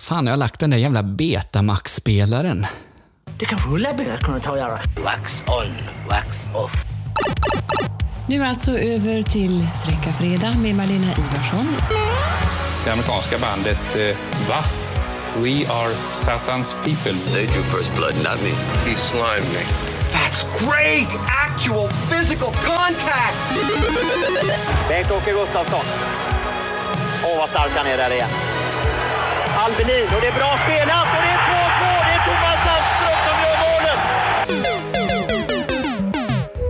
Fan, jag har lagt den där jävla Betamax-spelaren. Det kan rulla bilar kunna ta och göra. Wax on, wax off. Nu alltså över till Fräcka Fredag med Malena Ivarsson. Det amerikanska bandet eh, W.A.S.P. We are Satan's people. They drew first blood, not me. He slimed me. That's great! Actual physical contact! Bengt-Åke Gustafsson. Åh, vad stark han är där igen. Albelin, och det är bra spelat och det är 2-2! Det är Thomas Sandström som gör målet!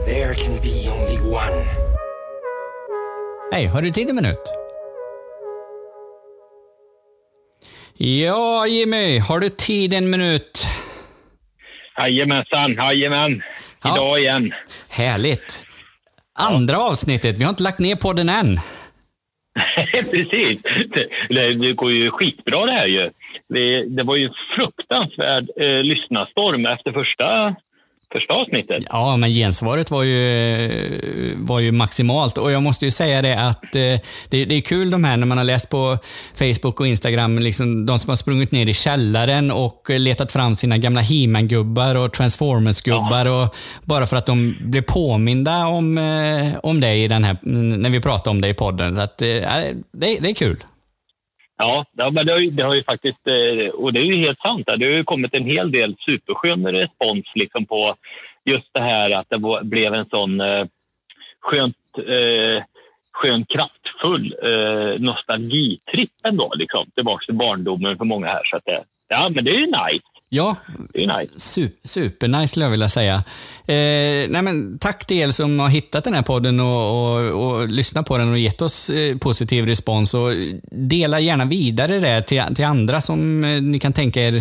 There can be only one. Hej, har du tid en minut? Ja, Jimmy, har du tid en minut? Jajamensan, jajamän. Ja. Idag igen. Härligt. Andra avsnittet, vi har inte lagt ner podden än. Precis. Det, det går ju skitbra det här ju. Det, det var ju en fruktansvärd eh, lyssnarstorm efter första, första avsnittet. Ja, men gensvaret var ju, var ju maximalt. Och jag måste ju säga det att eh, det, det är kul de här när man har läst på Facebook och Instagram, liksom de som har sprungit ner i källaren och letat fram sina gamla He-Man-gubbar och Transformers-gubbar. Och bara för att de blev påminda om, eh, om dig i den här, när vi pratade om det i podden. Så att, eh, det, det är kul. Ja, men det har, ju, det har ju faktiskt, eh, och det är ju helt sant, det har ju kommit en hel del superskön respons liksom på just det här att det blev en sån eh, skönt, eh, skön kraftfull nostalgitripp ändå, liksom, tillbaka till barndomen för många här. Så att det, ja, men det är ju nice. Ja, nice. Super, supernice skulle jag vilja säga. Eh, nej men, tack till er som har hittat den här podden och, och, och lyssnat på den och gett oss eh, positiv respons. Och dela gärna vidare det till, till andra som eh, ni kan tänka er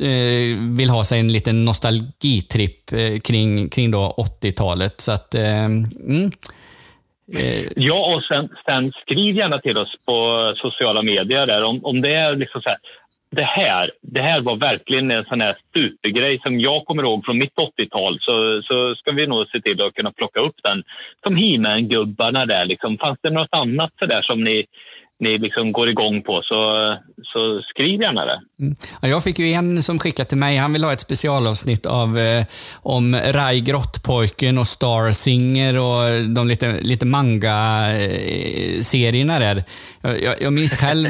eh, vill ha sig en liten nostalgitripp kring, kring då 80-talet. Så att, mm. Ja, och sen, sen skriv gärna till oss på sociala medier där om, om det är liksom så här, det här, det här var verkligen en sån här supergrej som jag kommer ihåg från mitt 80-tal så, så ska vi nog se till att kunna plocka upp den. Som He-Man-gubbarna där liksom. Fanns det något annat så där som ni, ni liksom går igång på så, så skriv gärna det. Mm. Ja, jag fick ju en som skickade till mig, han vill ha ett specialavsnitt av eh, om Rai Grottpojken och Star Singer och de lite, lite manga-serierna eh, där. Jag, jag, jag minns själv,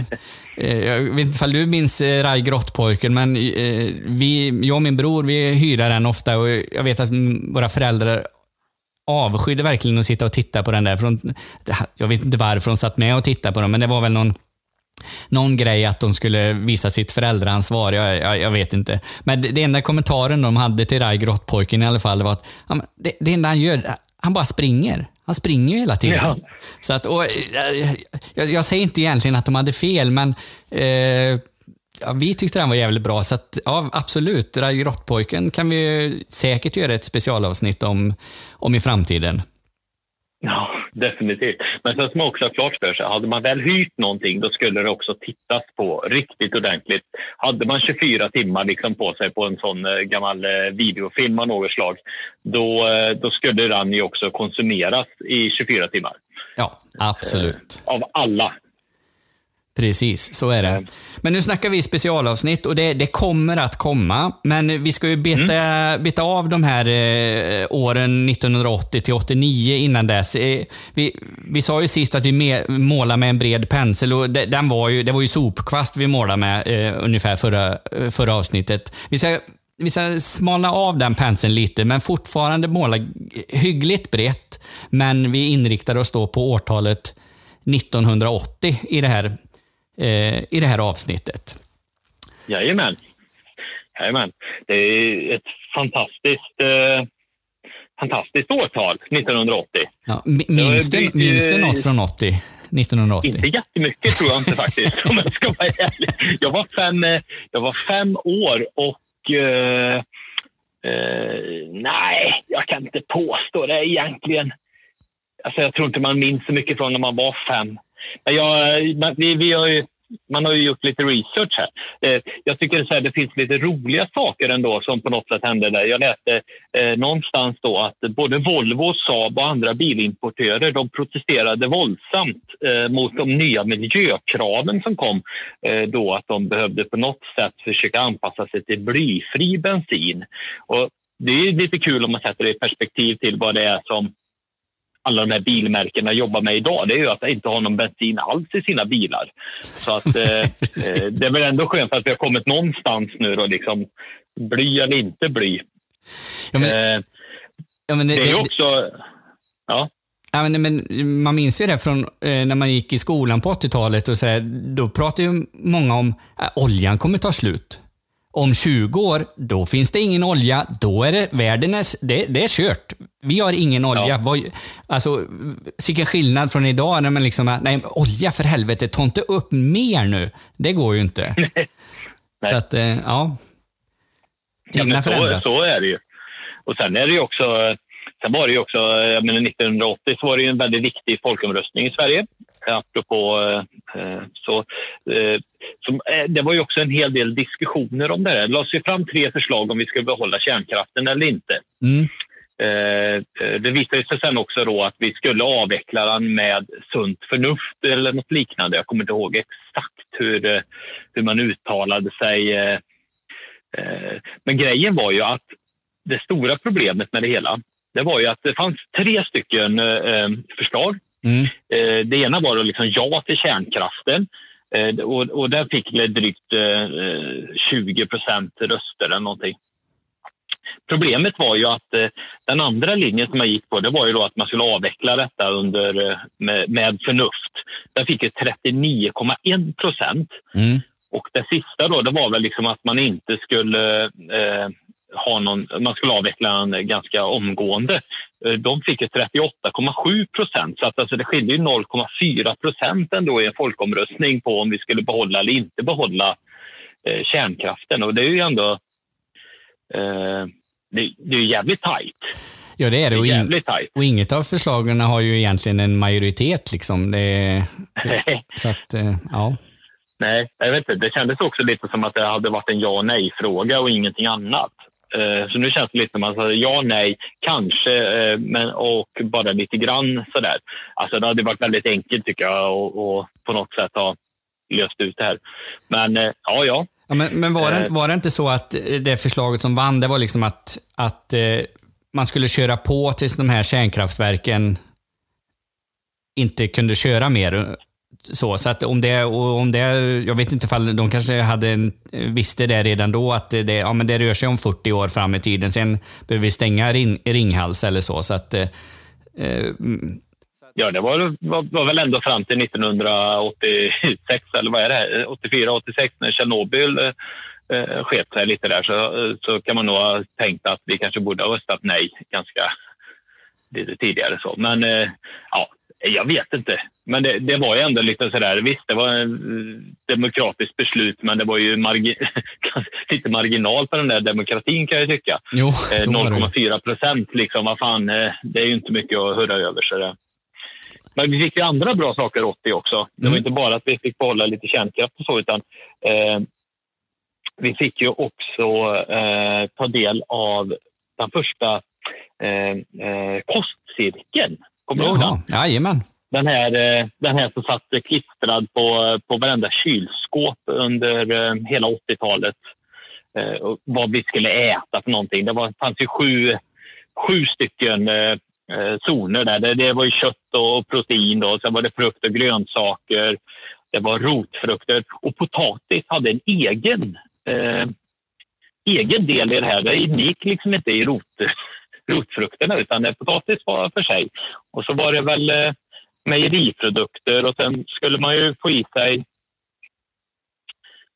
Eh, jag vet inte ifall du minns eh, Rai Grottpojken, men eh, vi, jag och min bror vi hyrde den ofta och jag vet att våra föräldrar avskydde verkligen att sitta och titta på den där. För de, jag vet inte varför de satt med och tittade på den, men det var väl någon någon grej att de skulle visa sitt föräldraansvar. Jag, jag, jag vet inte. Men den enda kommentaren de hade till Rai Grottpojken i alla fall var att det, det enda han gör, han bara springer. Han springer ju hela tiden. Ja. Så att, och, eh, jag, jag säger inte egentligen att de hade fel, men eh, ja, vi tyckte den var jävligt bra. Så att, ja, absolut, Grottpojken kan vi säkert göra ett specialavsnitt om, om i framtiden. Ja, definitivt. Men sen ska man också ha klart för sig, hade man väl hyrt någonting då skulle det också tittas på riktigt ordentligt. Hade man 24 timmar liksom på sig på en sån eh, gammal eh, videofilm av något slag, då, eh, då skulle den ju också konsumeras i 24 timmar. Ja, absolut. Av alla. Precis, så är det. Men nu snackar vi specialavsnitt och det, det kommer att komma. Men vi ska ju beta, beta av de här eh, åren 1980 till 89 innan dess. Eh, vi, vi sa ju sist att vi me, målar med en bred pensel och det, den var ju, det var ju sopkvast vi målade med eh, ungefär förra, eh, förra avsnittet. Vi ska, vi ska smalna av den penseln lite, men fortfarande måla hyggligt brett. Men vi inriktar oss då på årtalet 1980 i det här, i det här avsnittet. Jajamän. Jajamän. Det är ett fantastiskt, eh, fantastiskt årtal, 1980. Ja, mi- minns, du, minns du något från 80? 1980? Inte jättemycket tror jag inte faktiskt, om jag ska vara ärlig. Jag var fem, eh, jag var fem år och eh, eh, nej, jag kan inte påstå det egentligen. Alltså, jag tror inte man minns så mycket från när man var fem. Men jag, men vi, vi har ju man har ju gjort lite research här. Eh, jag tycker så här, det finns lite roliga saker ändå som på något sätt hände där. Jag läste eh, någonstans då att både Volvo, Saab och andra bilimportörer de protesterade våldsamt eh, mot de nya miljökraven som kom eh, då att de behövde på något sätt försöka anpassa sig till blyfri bensin. Och det är lite kul om man sätter det i perspektiv till vad det är som alla de här bilmärkena jobbar med idag, det är ju att inte ha någon bensin alls i sina bilar. Så att eh, eh, det är väl ändå skönt att vi har kommit någonstans nu då, liksom bly eller inte bly. Ja, men, eh, ja, men det, det är det- också... Ja. Ja, men, men man minns ju det från eh, när man gick i skolan på 80-talet. och så här, Då pratade ju många om att oljan kommer ta slut. Om 20 år, då finns det ingen olja. Då är det, världen är, det, det är kört. Vi har ingen olja. Vad, alltså, vilken skillnad från idag när man liksom, nej olja för helvete, ta inte upp mer nu. Det går ju inte. så att, eh, ja. Ja, Tiderna så, förändras. så är det ju. Och sen är det ju också... Sen var det ju också, jag menar 1980 så var det ju en väldigt viktig folkomröstning i Sverige. Apropå eh, så, eh, som, eh, det var ju också en hel del diskussioner om det här. Det lades ju fram tre förslag om vi skulle behålla kärnkraften eller inte. Mm. Eh, det visade sig sen också då att vi skulle avveckla den med sunt förnuft eller något liknande. Jag kommer inte ihåg exakt hur, eh, hur man uttalade sig. eh, eh, Men grejen var ju att det stora problemet med det hela, det var ju att det fanns tre stycken eh, förslag. Mm. Eh, Det ena var då liksom ja till kärnkraften. Eh, Och, och där fick det drygt eh, 20 procent röster eller någonting. Problemet var ju att eh, den andra linjen som man gick på det var ju då att man skulle avveckla detta under, eh, med, med förnuft. Där fick det 39,1 procent. Mm. Och det sista då, det var väl liksom att man inte skulle eh, ha någon, man skulle avveckla den ganska omgående. Eh, De fick ju 38,7 procent, så att alltså det skiljer ju 0,4 procent ändå i en folkomröstning på om vi skulle behålla eller inte behålla eh, kärnkraften. Och det är ju ändå eh, det, det är ju jävligt tajt. Ja, det är det. Och, in, och inget av förslagen har ju egentligen en majoritet. Liksom. Det, så att, eh, ja. Nej, jag vet inte. Det kändes också lite som att det hade varit en ja och nej-fråga och ingenting annat. Eh, Så nu känns det lite som att alltså, ja, nej, kanske, eh, men, och bara lite grann sådär. Alltså det hade varit väldigt enkelt tycker jag och, och på något sätt ha löst ut det här. Men eh, ja, ja. Ja, men men var, det, var det inte så att det förslaget som vann, det var liksom att, att man skulle köra på tills de här kärnkraftverken inte kunde köra mer? Så, så att om det, om det, jag vet inte ifall de kanske hade, en- visste det redan då att det, ja, men det rör sig om 40 år fram i tiden. Sen behöver vi stänga ring, Ringhals eller så. så att, eh, eh Ja, det var, var, var väl ändå fram till 1986 eller vad är det? 84, 86 när Tjernobyl eh, eh, sket sig lite där så, så kan man nog ha tänkt att vi kanske borde ha röstat nej ganska lite tidigare. Så. Men eh, ja, jag vet inte. Men det, det var ju ändå lite sådär, visst det var en demokratiskt beslut men det var ju margi- lite marginal på den där demokratin kan jag tycka. jo, Eh, så var det. ju. 0,4 procent, liksom, vad fan, eh, det är ju inte mycket att hurra över. Så det. Men vi fick ju andra bra saker 80 också. Det var Mm. inte bara att vi fick behålla lite kärnkraft och så, utan eh, vi fick ju också eh, ta del av den första eh, eh, kostcirkeln. Kommer du ihåg den? Jajamän. Den här, eh, den här som satt klistrad på, på varenda kylskåp under eh, hela 80-talet. Eh, vad vi skulle äta för någonting. Det var, fanns ju sju, sju stycken zoner där. Det, det var ju kött och protein då. Sen var det frukt och grönsaker. Det var rotfrukter och potatis hade en egen, eh, egen del i det här. Det ingick liksom inte i rot, rotfrukterna utan potatis var för sig. Och så var det väl eh, mejeriprodukter och sen skulle man ju få i sig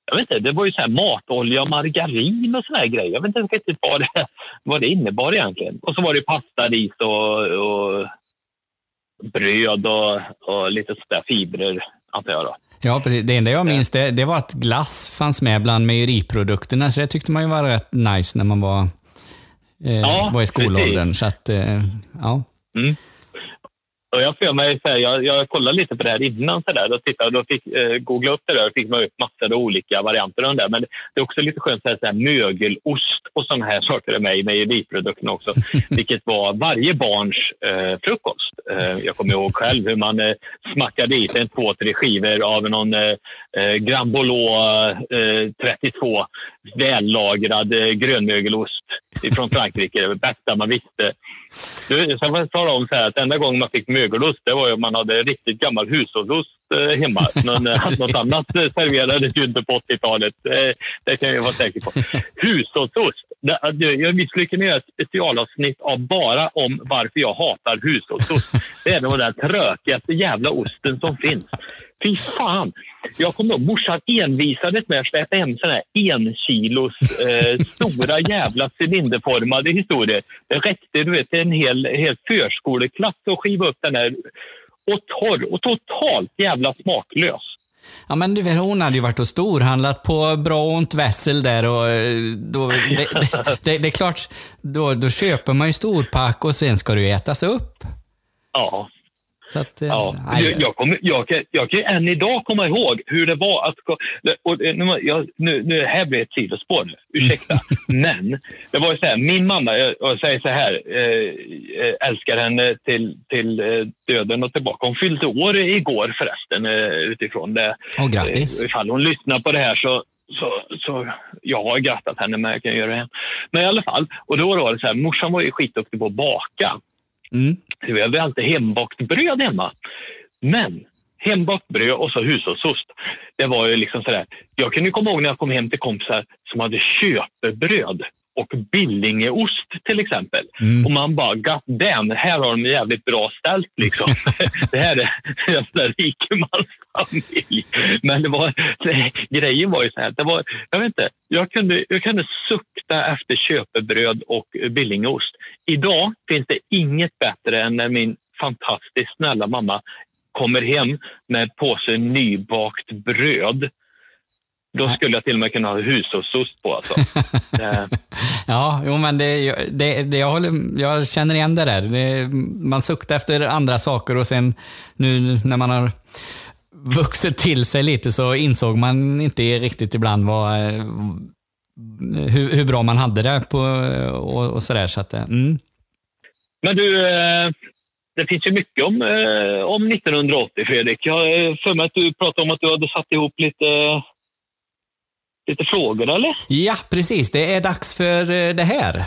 jag vet inte, det var ju så här matolja och margarin och såna här grejer. Jag vet inte riktigt vad det, vad det innebar egentligen. Och så var det pasta, ris och, och bröd och, och lite sådär fibrer, antar jag. Då. Ja, precis. Det enda jag minns det, det var att glass fanns med bland mejeriprodukterna, så det tyckte man ju var rätt nice när man var, eh, Ja, var i skolåldern. Så att, eh, ja. Och jag, för mig, så här, jag, jag kollade lite på det här innan så där, och tittade och fick eh, googla upp det där och fick man upp massor av olika varianter av det. Men det är också lite skönt att säga mögelost och sådana här saker är med i mejeriprodukterna också. vilket var varje barns eh, frukost. Eh, jag kommer ihåg själv hur man eh, smackade i en två, tre skivor av någon eh, eh Grand Bolot eh, 32 vällagrad eh, grönmögelost från Frankrike. Det bästa man visste. Du, sen får jag tala om så här, att enda gången man fick mögelost det var ju om man hade riktigt gammal hushållsost eh, hemma. Någon, eh, något annat serverades ju inte på 80-talet. Eh, det kan jag vara säker på. Hushållsost. Vi skulle kunna göra ett specialavsnitt av bara om varför jag hatar hushållsost. Det är nog den trökigaste jävla osten som finns. Fy fan! Jag kommer ihåg morsan envisades med att släpa hem såna här en kilos eh, stora jävla cylinderformade historier. Det räckte du vet, till en hel, hel förskoleklass att skiva upp den här. Och torr och totalt jävla smaklös. Ja, men du vet, hon hade ju varit och storhandlat på Bra ont Wessel där och eh, då, det, det, det, det, är klart, då, då köper man ju storpack och sen ska det ju ätas upp. Ja, så att, eh, ja, jag, jag, kommer, jag, kan, jag kan än idag komma ihåg hur det var att... Och, jag, nu, nu, här blir ett sidospår nu, ursäkta. Men det var ju så här, min mamma, jag, säger så här, eh, eh, älskar henne till, till eh, döden och tillbaka. Hon fyllde år igår förresten eh, utifrån det. Oh, grattis. Eh, ifall hon lyssnar på det här så, så, så jag har grattat henne, men jag kan göra det igen. Men i alla fall, och då var det så här, morsan var ju skitduktig på att baka. Mm. Vi hade alltid hembakt bröd hemma. Men hembakt bröd och så hushållsost. Det var ju liksom sådär. Jag kunde komma ihåg när jag kom hem till kompisar som hade köpebröd och Billingeost till exempel. Mm. Och man bara, god damn, här har de jävligt bra ställt liksom. det här är en rikemansfamilj. Men det var, det, grejen var ju så här, det var, jag vet inte, jag kunde, jag kunde sukta efter köpebröd och Billingeost. Idag finns det inget bättre än när min fantastiskt snälla mamma kommer hem med en påse nybakt bröd då skulle jag till och med kunna ha hushållsost på. Alltså. ja, jo, men det, det, det, jag, håller, jag känner igen det där. Det, man suktar efter andra saker och sen nu när man har vuxit till sig lite så insåg man inte riktigt ibland vad, hur, hur bra man hade det på, och, och sådär. Så att, mm. Men du, eh, det finns ju mycket om, eh, om 1980 Fredrik. Jag har för mig att du pratade om att du hade satt ihop lite lite frågor, eller? Ja, precis. Det är dags för eh, det här.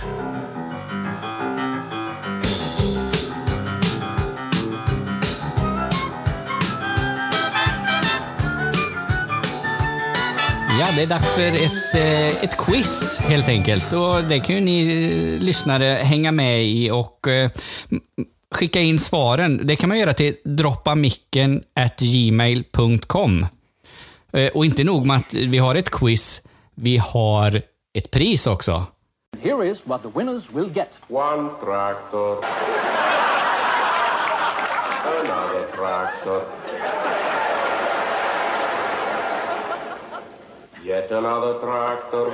Ja, det är dags för ett, eh, ett quiz helt enkelt. Och det kan ju ni eh, lyssnare hänga med i och skicka in svaren. Det kan man göra till droppamicken@gmail.com. Eh, och inte nog med att vi har ett quiz, vi har ett pris också. Here is what the winners will get. One tractor. Another tractor. Yet another tractor.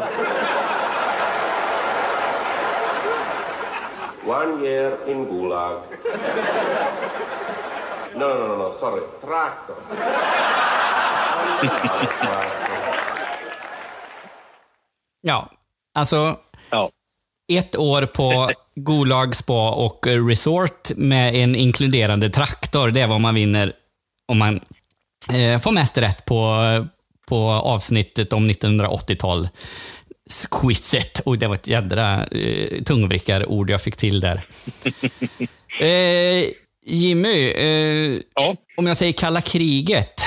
One year in Gulag. No, no, no, no, sorry. Tractor. ja, alltså. Ja. Ett år på Gulag Spa och Resort med en inkluderande traktor. Det är vad man vinner om man eh, får mest rätt på, på avsnittet om 1980-tal. Quizet. Oj, det var ett jädra eh, tungvrickarord jag fick till där. Eh, Jimmy, eh, ja. om jag säger kalla kriget.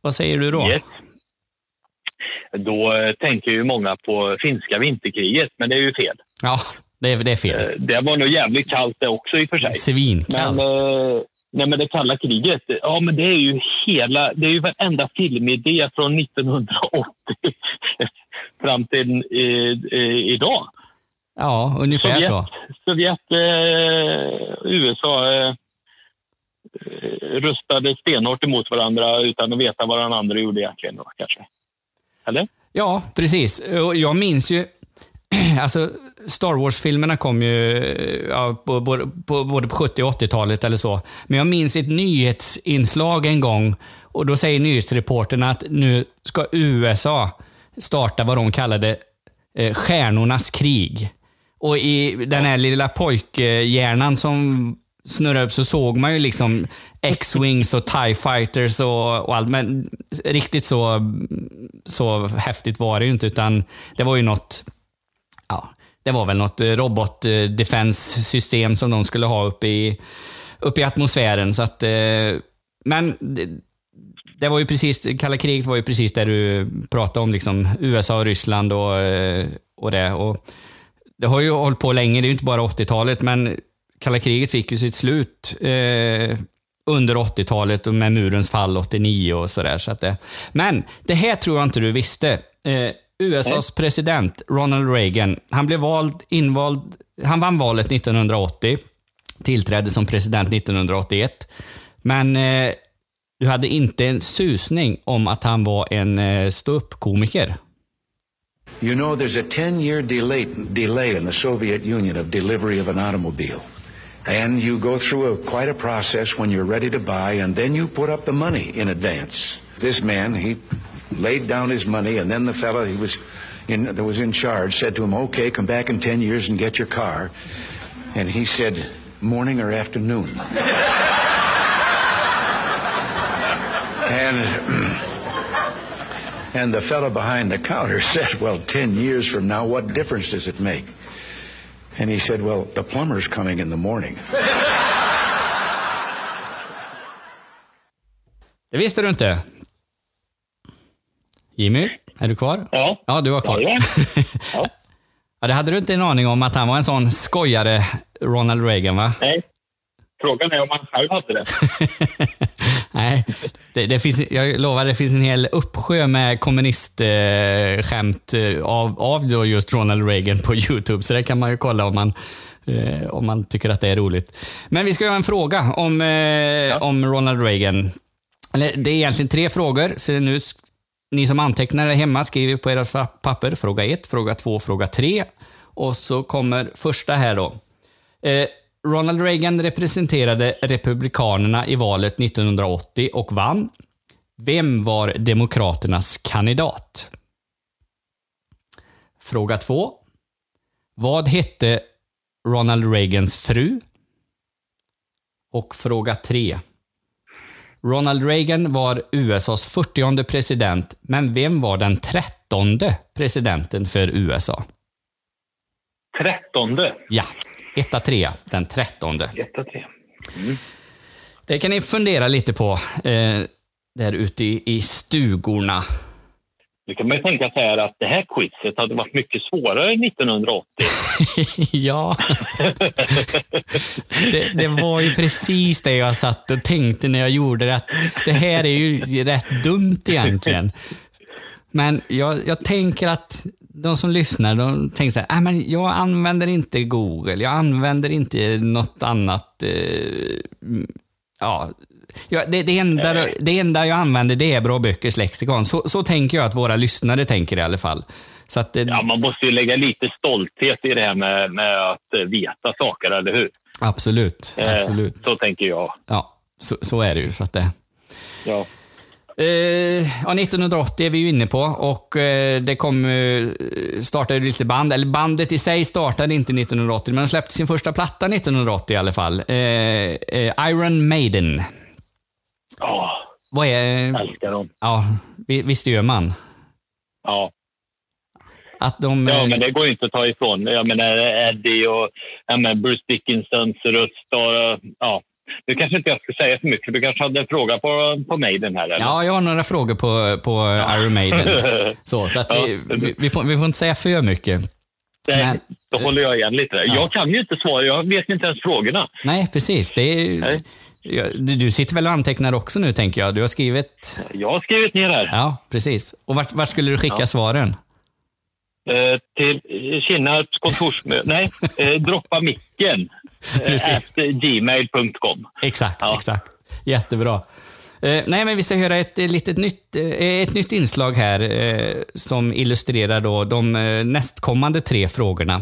Vad säger du då? Yes. Då eh, tänker ju många på finska vinterkriget, men det är ju fel. Ja, det är, det är fel. Eh, det var nog jävligt kallt det också i och för sig. Svinkallt. Men, eh, nej, men det kalla kriget, ja men det är ju hela, det är ju varenda filmidé från 1980 fram till i, i, idag. Ja, ungefär Sovjet, så. Sovjet, eh, USA, eh, Eh, röstade stenhårt emot varandra utan att veta vad den andra gjorde egentligen. Då, kanske. Eller? Ja, precis. Jag minns ju alltså Star Wars-filmerna kom ju ja, på, på, på, både på 70 och 80-talet eller så. Men jag minns ett nyhetsinslag en gång och då säger nyhetsreporterna att nu ska USA starta vad de kallade eh, stjärnornas krig. Och i den här lilla pojkhjärnan som snurrade upp så såg man ju liksom X-Wings och TIE Fighters och, och allt. Men riktigt så, så häftigt var det ju inte, utan det var ju något ja, det var väl något eh, robot eh, defense system som de skulle ha uppe i, uppe i atmosfären. Så att, eh, men det, det var ju precis, kalla kriget var ju precis där du pratade om liksom USA och Ryssland och, och det. Och det har ju hållit på länge, det är ju inte bara 80-talet, men kalla kriget fick ju sitt slut eh, under 80-talet och med murens fall 89 och sådär. Så det, men det här tror jag inte du visste. Eh, USAs president Ronald Reagan, han blev vald, invald, han vann valet 1980, tillträdde som president 1981. Men eh, du hade inte en susning om att han var en eh, ståuppkomiker. You know, there's a 10 year delay, delay in the Soviet Union of delivery of an automobile. And you go through a, quite a process when you're ready to buy, and then you put up the money in advance. This man, he laid down his money, and then the fellow he was in, that was in charge said to him, "Okay, come back in ten years and get your car." And he said, "Morning or afternoon?" and and the fellow behind the counter said, "Well, ten years from now, what difference does it make?" And he said, "Well, the plumber's coming in the morning." Det visste du inte? Jimmy, är du kvar? Ja. Ja, du var kvar. Ja, ja. ja, det hade du inte en aning om att han var en sån skojare, Ronald Reagan, va? Nej. Frågan är om han själv hade det. Nej, det, det, finns, jag lovar, det finns en hel uppsjö med kommunistskämt eh, av, av då just Ronald Reagan på YouTube, så det kan man ju kolla om man, eh, om man tycker att det är roligt. Men vi ska göra en fråga om, eh, ja. om Ronald Reagan. Eller, det är egentligen tre frågor, så nu ni som antecknar det hemma skriver på era papper fråga 1, fråga 2, fråga 3. Och så kommer första här då. Eh, Ronald Reagan representerade Republikanerna i valet 1980 och vann. Vem var Demokraternas kandidat? Fråga 2. Vad hette Ronald Reagans fru? Och fråga 3. Ronald Reagan var USAs 40 president, men vem var den 13 presidenten för USA? 13? Ja. Etta, trea, den 13. Etta, trea. Mm. Det kan ni fundera lite på eh, där ute i, i stugorna. Nu kan man ju tänka här att det här quizet hade varit mycket svårare 1980. ja. det, det, var ju precis det jag satt och tänkte när jag gjorde det. Att det här är ju rätt dumt egentligen. Men jag, jag tänker att de som lyssnar, de tänker så här, äh, men jag använder inte Google, jag använder inte något annat. Eh, ja, Ja, det, det, enda, det enda jag använder det är Bra Böckers lexikon. Så, så tänker jag att våra lyssnare tänker i alla fall. Så att det... ja, man måste ju lägga lite stolthet i det här med, med att veta saker, eller hur? Absolut. Eh, absolut. Så tänker jag. Ja, så, så är det ju. Så att det... Ja. Eh, ja, 1980 är vi ju inne på och eh, det kom, eh, startade lite band, eller bandet i sig startade inte 1980, men de släppte sin första platta 1980 i alla fall. Eh, eh, Iron Maiden. Ja, Vad är... älskar dem. Ja, visst gör man. Ja. Att de... Ja, men det går ju inte att ta ifrån. Jag menar Eddie och jag menar, Bruce Dickinsons röst och ja. Nu kanske inte jag ska säga för mycket. Du kanske hade en fråga på, på Maiden här? Eller? Ja, jag har några frågor på, på ja. Iron Maiden. Så, så att vi, vi, vi, får, vi får inte säga för mycket. Nej, men, då håller jag igen lite. Ja. Jag kan ju inte svara. Jag vet inte ens frågorna. Nej, precis. Det är, Nej. Du sitter väl och antecknar också nu, tänker jag? Du har skrivit... Jag har skrivit ner här. Ja, precis. Och vart, vart skulle du skicka ja. svaren? Eh, till Kinnarps kontorsmöte. Nej, eh, droppa micken. Eh, at gmail.com. Exakt, ja. exakt. Jättebra. Eh, nej, men vi ska höra ett, eh, litet nytt, eh, ett nytt inslag här eh, som illustrerar då de eh, nästkommande tre frågorna.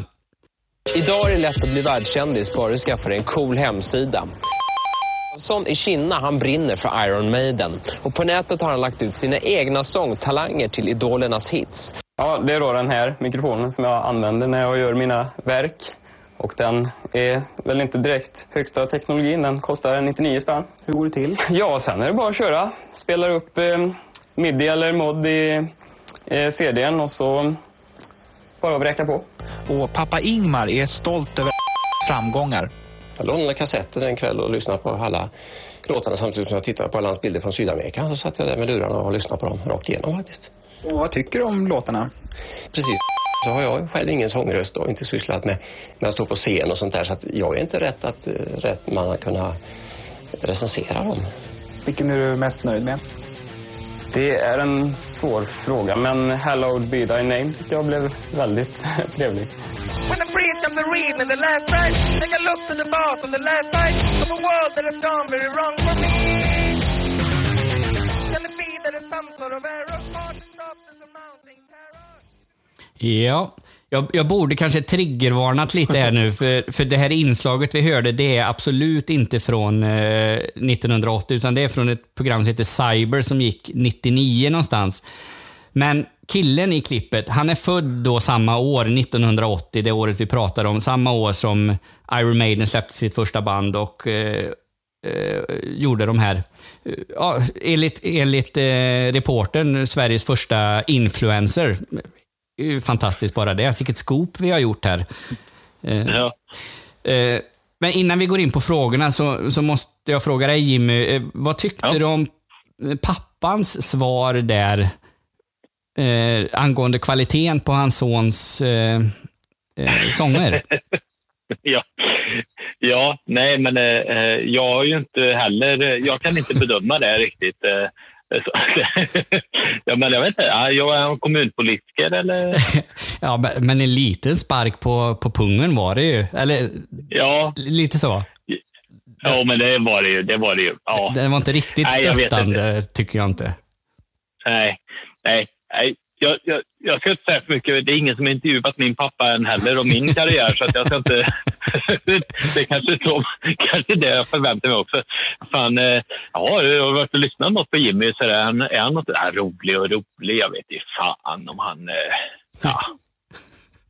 Idag är det lätt att bli världskändis bara du skaffar en cool hemsida. Sån i Kina, han brinner för Iron Maiden. Och på nätet har han lagt ut sina egna sångtalanger till idolernas hits. Ja, det är då den här mikrofonen som jag använder när jag gör mina verk. Och den är väl inte direkt högsta teknologin, den kostar 99 spänn. Hur går det till? Ja, sen är det bara att köra. Spelar upp eh, midi eller mod i eh, CDn och så bara att vräka på. Och pappa Ingmar är stolt över framgångar. Jag lånade kassetten en kväll och lyssnade på alla låtarna samtidigt som jag tittade på alla hans bilder från Sydamerika. Så satt jag där med lurarna och lyssnade på dem rakt igenom faktiskt. Och vad tycker du om låtarna? Precis. Så har jag själv ingen sångröst och inte sysslat med när jag står på scen och sånt där. Så att jag är inte rätt, att, rätt man att kunna recensera dem. Vilken är du mest nöjd med? Det är en svår fråga, men Hallowed be thy name tycker jag blev väldigt trevlig. When the breeze comes read me the last night, take a look to the boss on the last night of a world that has gone very wrong for me. Can it be that it's some sort of error? Ja, jag, jag borde kanske triggervarnat lite här nu, för, för det här inslaget vi hörde, det är absolut inte från eh, 1980, utan det är från ett program som heter Cyber som gick 99 någonstans. Men killen i klippet, han är född då samma år, 1980, det året vi pratar om, samma år som Iron Maiden släppte sitt första band och eh, eh, gjorde de här, eh, ja, enligt, enligt eh, reporten, Sveriges första influencer. Fantastiskt bara det. Vilket scoop vi har gjort här. Eh, Ja. eh, men innan vi går in på frågorna så, så måste jag fråga dig Jimmy, eh, vad tyckte du om pappans svar där eh, angående kvaliteten på hans sons eh, eh, sånger? ja. ja, nej men eh, eh, jag har ju inte heller, eh, jag kan inte bedöma det riktigt. Ja, men jag vet inte, ja, jag är en kommunpolitiker eller? ja, men- en liten spark på, på pungen var det ju. Eller Ja, lite så. ja men det var det ju. Det var det ju. Ja. Det var inte riktigt Nej, jag stöttande, tycker jag inte. Nej, nej, nej. Jag, jag, jag ska inte säga för mycket. Det är ingen som har intervjuat min pappa än heller om min karriär, så att jag ska inte... det är kanske, så, kanske det jag förväntar mig också. Fan, eh, ja, jag har varit och lyssnat något på Jimmy, så är han, är han något är rolig och rolig? Jag vet inte fan om han... Eh, ja.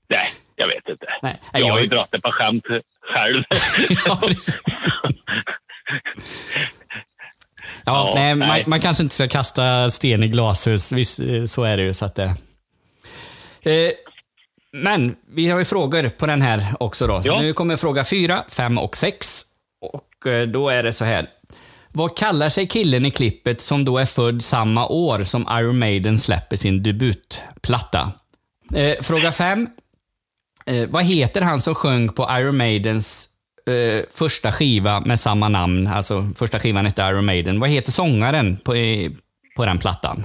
Nej, jag vet inte. Nej, jag har ju dragit ett par skämt själv. Ja, Ja, nej, Man, nej. man kanske inte ska kasta sten i glashus. Visst, eh, så är det ju. Så att det... Eh, men vi har ju frågor på den här också. Då. Ja. Nu kommer fråga fyra, fem och sex. Och eh, då är det så här. Vad kallar sig killen i klippet som då är född samma år som Iron Maiden släpper sin debutplatta? Eh, fråga fem. Eh, vad heter han som sjöng på Iron Maidens eh, första skiva med samma namn? Alltså första skivan hette Iron Maiden. Vad heter sångaren på, i- på den plattan?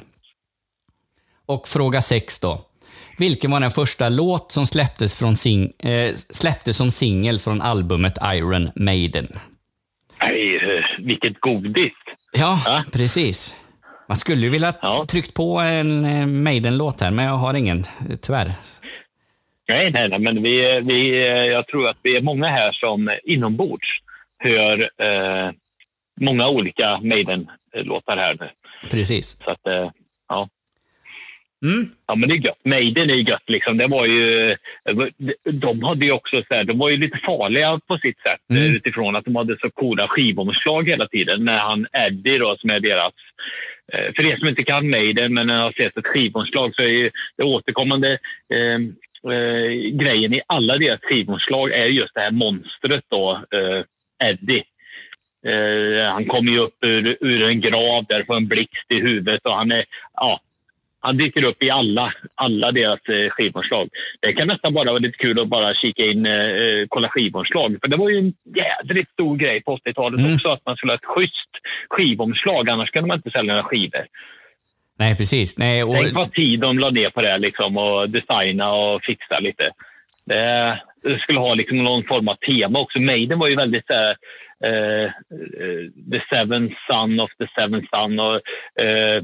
Och fråga sex då. Vilken var den första låt som släpptes, från sing, eh, släpptes som singel från albumet Iron Maiden? Nej, eh, vilket godis! Ja, precis. Man skulle ju vilja Ja. tryckt på en eh, Maiden-låt här, men jag har ingen, eh, tyvärr. Nej, nej, nej, men vi, vi, jag tror att vi är många här som inombords hör eh, många olika Maiden-låtar här nu. Precis. Så att, eh, ja. Mm. Ja, men det är gött. Maiden är gött. Liksom. Det var ju, de hade ju också så här, de var ju lite farliga på sitt sätt Mm. eh, utifrån att de hade så coola skivomslag hela tiden. När han Eddie då, som är deras eh, för er som inte kan Maiden men har sett ett skivomslag så är det återkommande eh, eh, grejen i alla deras skivomslag är just det här monstret då, eh, Eddie. Eh, han kommer ju upp ur, ur en grav där får en blixt i huvudet och han är, ja, han dyker upp i alla, alla deras eh, skivomslag. Det kan nästan bara vara lite kul att bara kika in, eh, kolla skivomslag. För det var ju en jädrigt stor grej på 80-talet också att man skulle ha ett schysst skivomslag. Annars kunde man inte sälja några skivor. Nej, precis. Nej, och, Tänk vad tid de la ner på det liksom, och designa och fixa lite. Det, det skulle ha liksom någon form av tema också. Maiden var ju väldigt så här, eh, eh, The Seven Son of the Seven Son och eh,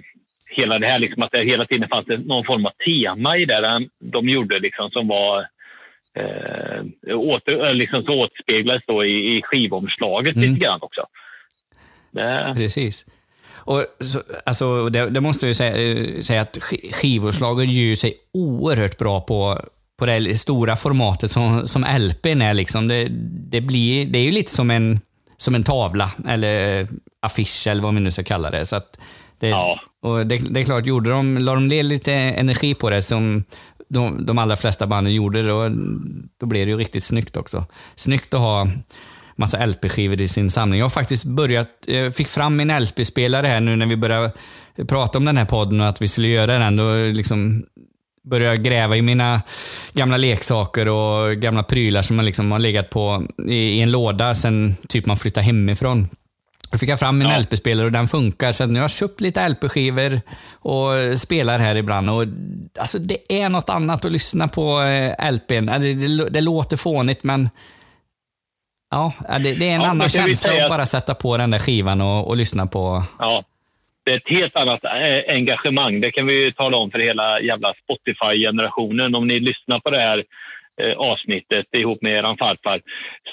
hela det här liksom att det hela tiden fanns det någon form av tema i det de, de gjorde liksom som var åter, liksom så återspeglades då i, i skivomslaget Mm. lite grann också. Precis. Och så, alltså, det, det måste jag ju säga, säga att sk- skivomslagen gör sig oerhört bra på, på det stora formatet som, som LPn är. Liksom. Det, det, blir, det är ju lite som en, som en tavla eller affisch eller vad vi nu ska kalla det. Så det, och det, det är klart, gjorde de, la de ner lite energi på det som de, de allra flesta banden gjorde, då, då blev det ju riktigt snyggt också. Snyggt att ha massa LP-skivor i sin samling. Jag har faktiskt börjat, jag fick fram min LP-spelare här nu när vi började prata om den här podden och att vi skulle göra den. Då liksom började jag gräva i mina gamla leksaker och gamla prylar som man liksom har legat på i, en låda sen typ man flyttade hemifrån. Då fick jag fram min LP-spelare och den funkar. Så att nu har jag köpt lite LP-skivor och spelar här ibland. Och, alltså, det är något annat att lyssna på eh, LPn. Alltså, det, det, det låter fånigt men ja, det, det är en Ja, annan känsla att bara sätta på den där skivan och, och lyssna på. Ja. Det är ett helt annat eh, engagemang. Det kan vi ju tala om för hela jävla Spotify-generationen. Om ni lyssnar på det här eh, avsnittet ihop med er farfar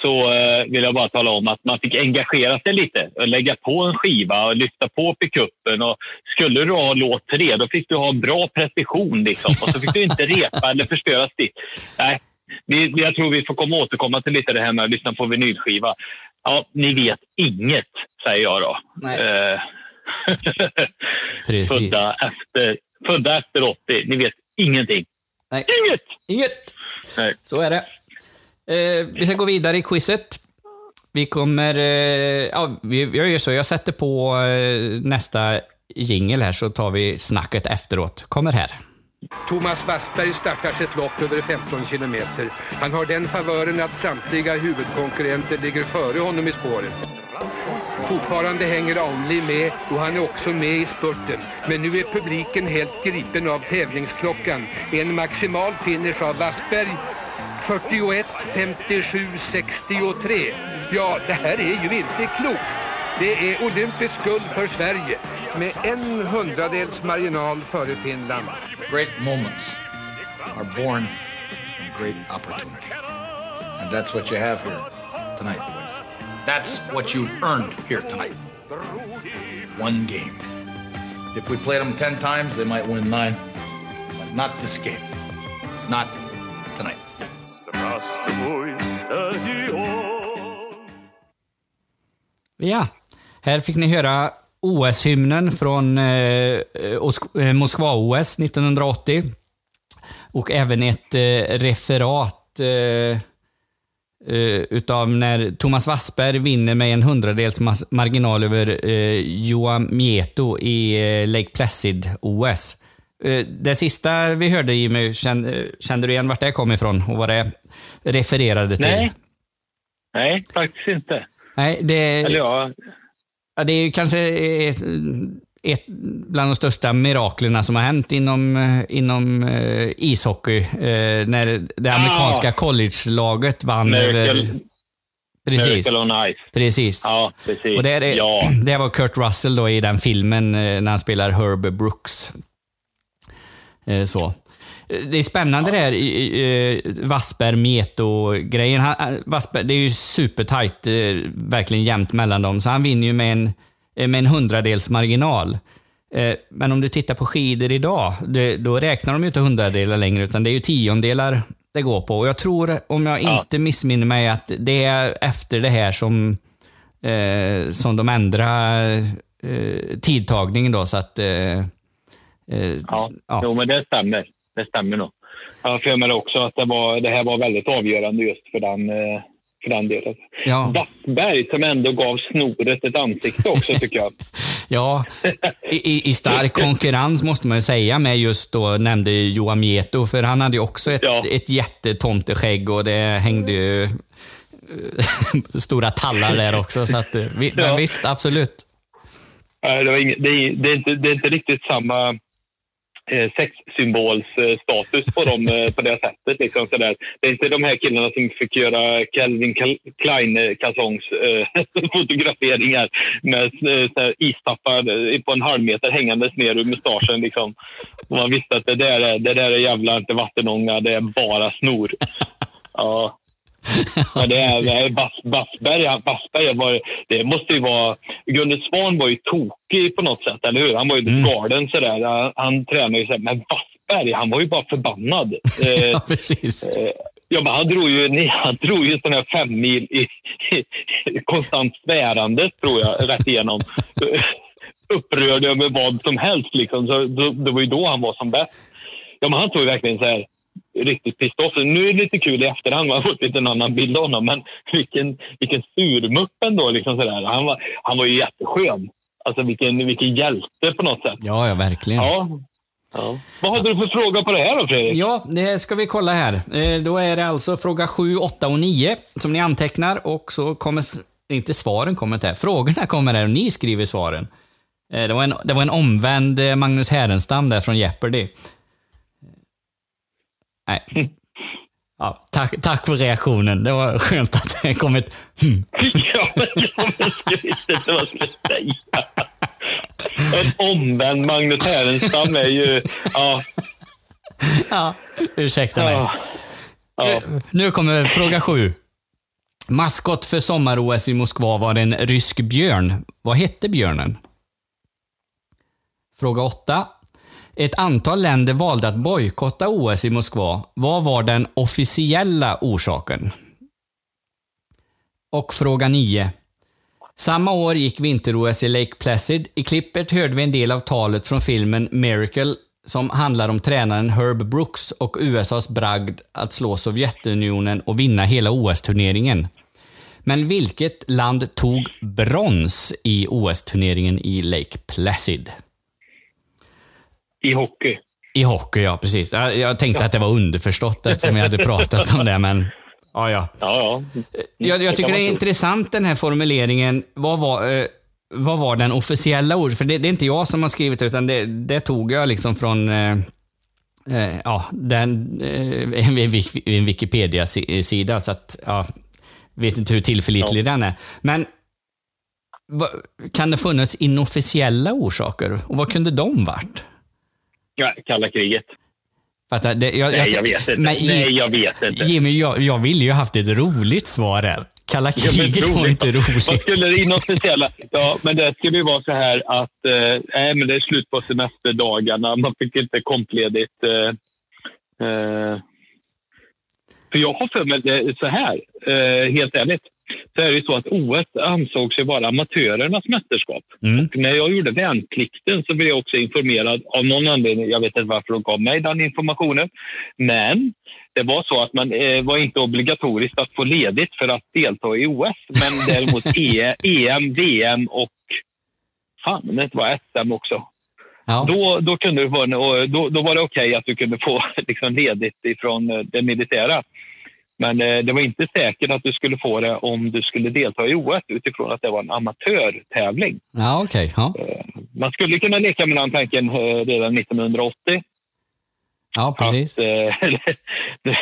så eh, vill jag bara tala om att man fick engagera sig lite. och Lägga på en skiva och lyfta på pickuppen. Och skulle du ha låt tre, då fick du ha bra precision. Liksom. Och så fick du inte repa eller förstöra stick. Nej, vi, jag tror vi får komma återkomma till lite det här med att lyssna på vinylskiva. Ja, ni vet inget, säger jag då. Eh, Precis. födda, efter, födda efter 80. Ni vet ingenting. Nej. Inget! Inget! Nej. Så är det. Eh, vi ska gå vidare i quizet. Vi kommer... Eh, ja, vi, jag gör så, jag sätter på eh, nästa jingel här så tar vi snacket efteråt. Kommer här. Thomas Wassberg startar sitt lopp över 15 kilometer. Han har den favören att samtliga huvudkonkurrenter ligger före honom i spåret. Fortfarande hänger Only med och han är också med i spurten. Men nu är publiken helt gripen av tävlingsklockan. En maximal finish av Wassberg 41, 57, 63. Ja, det här är ju inte klokt. Det är olympisk guld för Sverige med en hundradels marginal före Finland. Great moments are born from great opportunity. And that's what you have here tonight, boys. That's what you've earned here tonight. One game. If we played them 10 times, they might win nine. But not this game. Not tonight. Ja, här fick ni höra OS-hymnen från eh, eh, Moskva-OS 1980. Och även ett eh, referat eh, eh, utav när Thomas Wassberg vinner med en hundradels marginal över eh, Johan Mieto i eh, Lake Placid-OS. Eh, det sista vi hörde Jimmy, kände, kände du igen vart det kom ifrån och vad det refererade till? Nej. Nej, faktiskt inte. Nej, det, Eller ja, Ja, det är kanske ett, ett bland de största miraklerna som har hänt inom, eh, inom eh, ishockey. Eh, när det amerikanska Ah. college-laget vann Miracle- över... Precis. Miracle on Ice. Precis. Ja, precis. Och det, är, Ja. det var Kurt Russell då i den filmen eh, när han spelar Herb Brooks. Eh, Så. Det är spännande det här eh, Wassberg-Mieto-grejen. Wassberg, Det är ju supertajt, eh, verkligen jämnt mellan dem. Så han vinner ju med en, eh, med en hundradels marginal. Eh, Men om du tittar på skidor idag, det, då räknar de ju inte hundradelar längre, utan det är ju tiondelar det går på. Och jag tror, om jag inte missminner mig, att det är efter det här som, eh, som de ändrar eh, tidtagningen då, så att... Eh, eh, Ja, Jo, men det stämmer. Det stämmer nog. Jag har för mig också att det, var, det här var väldigt avgörande just för den, eh, för den delen. Ja. Wassberg som ändå gav snoret ett ansikte också tycker jag. Ja, i, i- stark konkurrens måste man ju säga med just då nämnde Johan Mieto, för han hade ju också ett, ett jättetomteskägg och det hängde ju eh, stora tallar där också. Så att, eh, men Ja. visst, absolut. Det, var inget, det, är, det, är inte, det är inte riktigt samma sexsymbolsstatus på dem eh, på det sättet. Liksom, sådär. Det är inte de här killarna som fick göra Calvin Kal- Klein kalsongs eh, fotograferingar med eh, istappar eh, på en halv meter hängandes ner ur mustaschen. Liksom. Man visste att det där är, det där är jävla inte vattenånga, det är bara snor. Ja. Men det är, det är Bass, Bassberg, Bassberg var, det måste ju vara... Gunde Svan var ju tokig på något sätt, eller hur? Han var ju mm. garden sådär. Han, han tränade ju sådär. Men Bassberg, han var ju bara förbannad. Eh, ja, precis. Eh, ja, men han drog ju, han drog ju sån här fem mil i, konstant svärande, tror jag, rätt igenom. Upprörd över vad som helst. Liksom. Så, då, det var ju då han var som bäst. Ja, men han tog ju verkligen så här riktigt pissed. Nu är det lite kul i efterhand, man har fått lite en annan bild av honom, men vilken, vilken surmupp ändå. Liksom sådär. Han, var, han var ju jätteskön. Alltså vilken, vilken hjälte på något sätt. Ja, ja verkligen. Ja. Ja. Vad hade du för fråga på det här då, Fredrik? Ja, det ska vi kolla här. Eh, Då är det alltså fråga 7, 8 och 9 som ni antecknar och så kommer, inte svaren kommer inte här, frågorna kommer här och ni skriver svaren. Eh, Det var en, det var en omvänd eh, Magnus Härenstam där från Jeopardy. Nej. Ja, tack, tack för reaktionen. Det var skönt att det kom ett hmm. ja, men jag visste inte vad jag skulle säga. En omvänd Magnus Härenstam är ju... Ja. Ja, ursäkta mig. Ja. Ja. Nu kommer fråga sju. Maskot för sommar-OS i Moskva var en rysk björn. Vad hette björnen? Fråga åtta. Ett antal länder valde att bojkotta OS i Moskva. Vad var den officiella orsaken? Och fråga 9. Samma år gick vinter-OS i Lake Placid. I klippet hörde vi en del av talet från filmen Miracle som handlar om tränaren Herb Brooks och USAs bragd att slå Sovjetunionen och vinna hela OS-turneringen. Men vilket land tog brons i OS-turneringen i Lake Placid? I hockey. I hockey, ja precis. Jag, jag tänkte att det var underförstått eftersom jag hade pratat om det, men ja, ja. Ja, ja. Jag, jag tycker det är intressant den här formuleringen. Vad var, eh, vad var den officiella ordet? För det, det är inte jag som har skrivit utan det, det tog jag liksom från eh, eh, ja, den, eh, en, Wik- en Wikipedia-sida. Så att, ja, vet inte hur tillförlitlig den är. Men vad, kan det funnits inofficiella orsaker? Och vad kunde de varit? Ja, kalla kriget. Fast det, det, jag, Nej, jag vet inte. Men, Nej, jag vet inte. Jimmy, jag, jag ville ju haft ett roligt svar här. Kalla Ja, kriget var roligt. inte roligt. Vad skulle det inofficiella? Ja, men det skulle ju vara så här att eh, men det är slut på semesterdagarna. Man fick inte kompledigt. Eh, eh, för jag har för mig det så här, eh, helt ärligt. Så är det ju så att OS ansågs ju vara amatörernas mästerskap. Mm. Och när jag gjorde värnplikten så blev jag också informerad av någon anledning. Jag vet inte varför de gav mig den informationen. Men det var så att man eh, var inte obligatoriskt att få ledigt för att delta i OS. Men däremot E- EM, VM och fan, men det var SM också. Ja. Då, då, kunde och då, då var det okej att du kunde få liksom, ledigt ifrån eh, det militära. Men eh, det var inte säkert att du skulle få det om du skulle delta i OS utifrån att det var en amatörtävling. Ja, okej. Ja. Man skulle kunna leka med den tanken eh, redan 1980. ja, precis. Att, eh,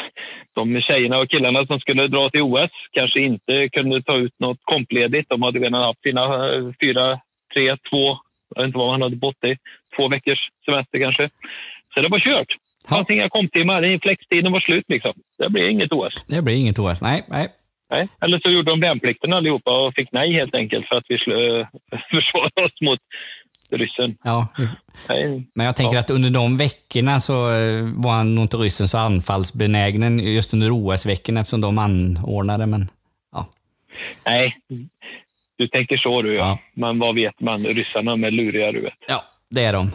de tjejerna och killarna som skulle dra till OS kanske inte kunde ta ut något kompledigt. De hade redan haft sina eh, fyra, tre, två, jag vet inte vad man hade bott i, två veckors semester kanske. Så det var kört. Fanns inga komptimmar, flextiden var slut liksom. Det blev inget OS. Det blir inget OS. Nej, nej. Nej. Eller så gjorde de värnplikten allihopa och fick nej helt enkelt för att vi slö, försvarade oss mot ryssen. Ja. Nej. Men jag tänker att under de veckorna så eh, var han nog inte ryssen så anfallsbenägen just under OS-veckorna eftersom de anordnade. Men Nej, du tänker så du ja. Men vad vet man? Ryssarna med luriga du vet. Ja, det är de.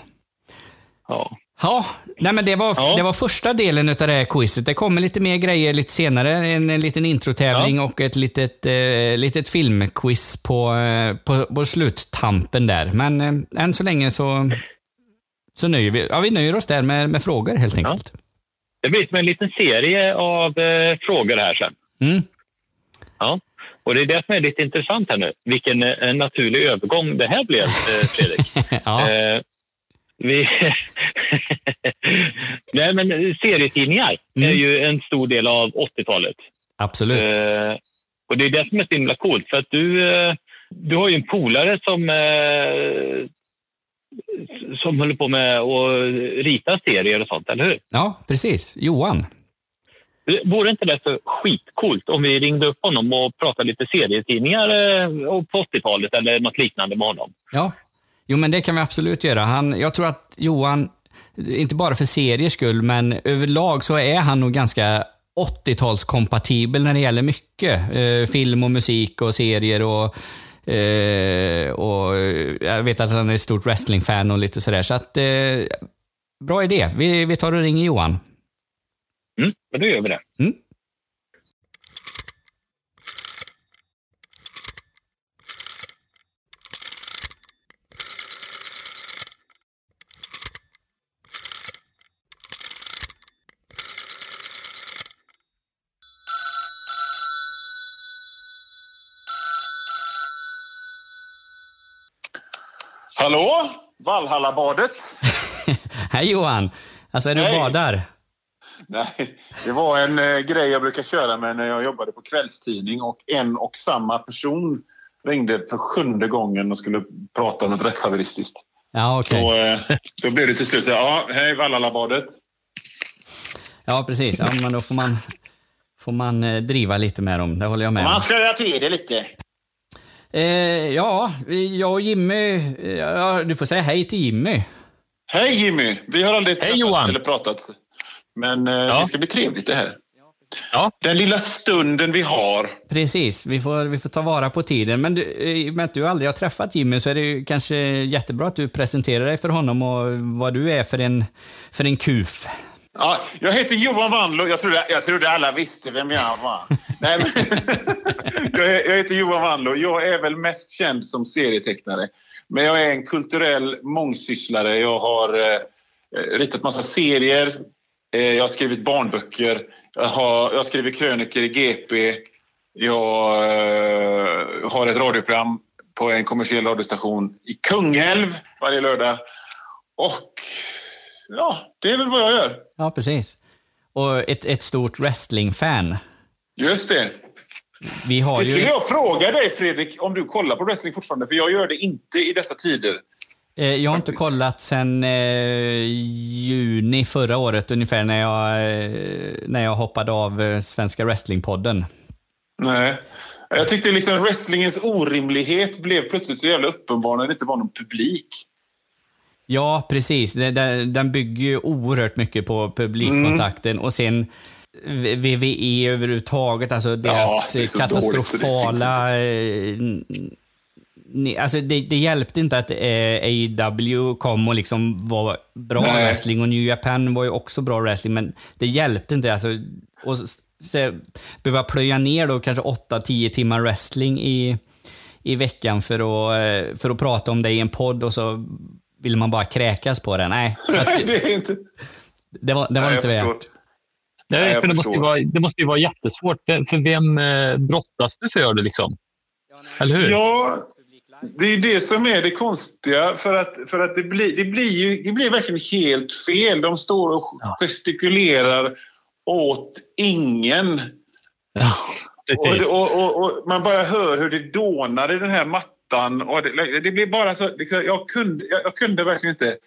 Ja. Ja, nej men det var, Ja. det var första delen av det här quizet. Det kommer lite mer grejer lite senare. En, en liten introtävling och ett litet, eh, litet filmquiz på, eh, på, på sluttampen där. Men eh, än så länge så, så nöjer vi, ja, vi nöjer oss där med, med frågor helt enkelt. Det blir som en liten serie av eh, frågor här sen. Mm. Ja. Och det är det som är lite intressant här nu. Vilken eh, naturlig övergång det här blev, eh, Fredrik. Ja. Eh, vi, Nej, men serietidningar Mm. är ju en stor del av 80-talet. Absolut. Eh, och det är det som är så himla coolt. För att du, eh, du har ju en polare som, eh, som håller på med att rita serier och sånt, eller hur? Ja, precis. Johan. Vore inte det så skitcoolt om vi ringde upp honom och pratade lite serietidningar eh, på 80-talet eller något liknande med honom? Ja. Jo, men det kan vi absolut göra. Han, jag tror att Johan, inte bara för seriers skull, men överlag så är han nog ganska 80-talskompatibel när det gäller mycket. Eh, film och musik och serier och, eh, och eh, jag vet att han är ett stort wrestlingfan och lite sådär. Så att, eh, bra idé. Vi, vi tar och ringer Johan. Mm, men då gör vi det. Mm. Hallå? Valhallabadet? Hej Johan! Alltså är du och badar? Nej, det var en eh, grej jag brukar köra med när jag jobbade på kvällstidning och en och samma person ringde för sjunde gången och skulle prata om något rättshaveristiskt. Ja, okej. Så, eh, då blev det till slut så ja, hej Valhallabadet. Ja, precis. Ja, men då får man, får man eh, driva lite med dem. Det håller jag med om. Man ska göra till det lite. Eh, ja, jag och Jimmy... eh, Ja, du får säga hej till Jimmy. Hej Jimmy! Vi har aldrig Hej, Johan. eller pratat. Men eh, det ska bli trevligt det här. Den lilla stunden vi har. Precis, vi får, vi får ta vara på tiden. Men du, eh, i och med att du aldrig har träffat Jimmy så är det ju kanske jättebra att du presenterar dig för honom och vad du är för en, för en kuf. Ja, jag heter Johan Wandlo. Jag trodde, jag trodde alla visste vem jag var. Nej, men, jag, jag heter Johan Wandlo. Jag är väl mest känd som serietecknare. Men jag är en kulturell mångsysslare. Jag har eh, ritat massa serier. Eh, jag har skrivit barnböcker. Jag har, jag har skrivit krönikor i GP. Jag eh, har ett radioprogram på en kommersiell radiostation i Kungälv varje lördag. Och ja, det är väl vad jag gör. Ja, precis. Och ett, ett stort wrestlingfan. Just det. Vi har Det skulle ju... jag fråga dig Fredrik om du kollar på wrestling fortfarande, för jag gör det inte i dessa tider. Eh, Jag har inte kollat sen eh, juni förra året ungefär när jag, eh, när jag hoppade av eh, Svenska Wrestlingpodden. Nej. Jag tyckte liksom wrestlingens orimlighet blev plötsligt så jävla uppenbar när det inte var någon publik. Ja, precis. Den bygger ju oerhört mycket på publikkontakten och sen VVE överhuvudtaget, alltså deras är så dåligt så katastrofala... eh, Alltså det, det hjälpte inte att eh, AEW kom och liksom var bra Nej. wrestling och New Japan var ju också bra wrestling, men det hjälpte inte. Alltså, och s- se, behöva plöja ner då kanske 8-10 timmar wrestling i, i veckan för att, eh, för att prata om det i en podd och så vill man bara kräkas på det. Nej, så att, det är inte... det var, det var Nej, inte värt. Nej, för det, måste ju vara, det måste ju vara jättesvårt. För för vem eh, brottas du för det liksom? Eller hur? Ja, det är det som är det konstiga. För att, för att det, blir, det, blir ju, det blir verkligen helt fel. De står och gestikulerar åt ingen. och, precis. det- och, och, och man bara hör hur det dånar i den här mattan. Och det, det blir bara så... Liksom, jag, kunde, jag, jag kunde verkligen inte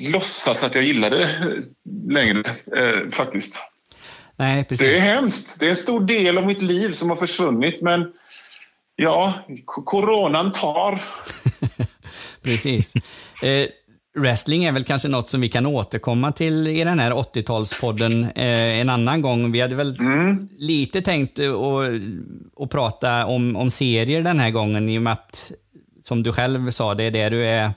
låtsas att jag gillade det längre, eh, faktiskt. Nej, precis. Det är hemskt. Det är en stor del av mitt liv som har försvunnit. Men ja, coronan tar. Precis. Eh, wrestling är väl kanske något som vi kan återkomma till i den här 80-talspodden eh, en annan gång. Vi hade väl lite tänkt att prata om, om serier den här gången i och med att, som du själv sa, det är det du är,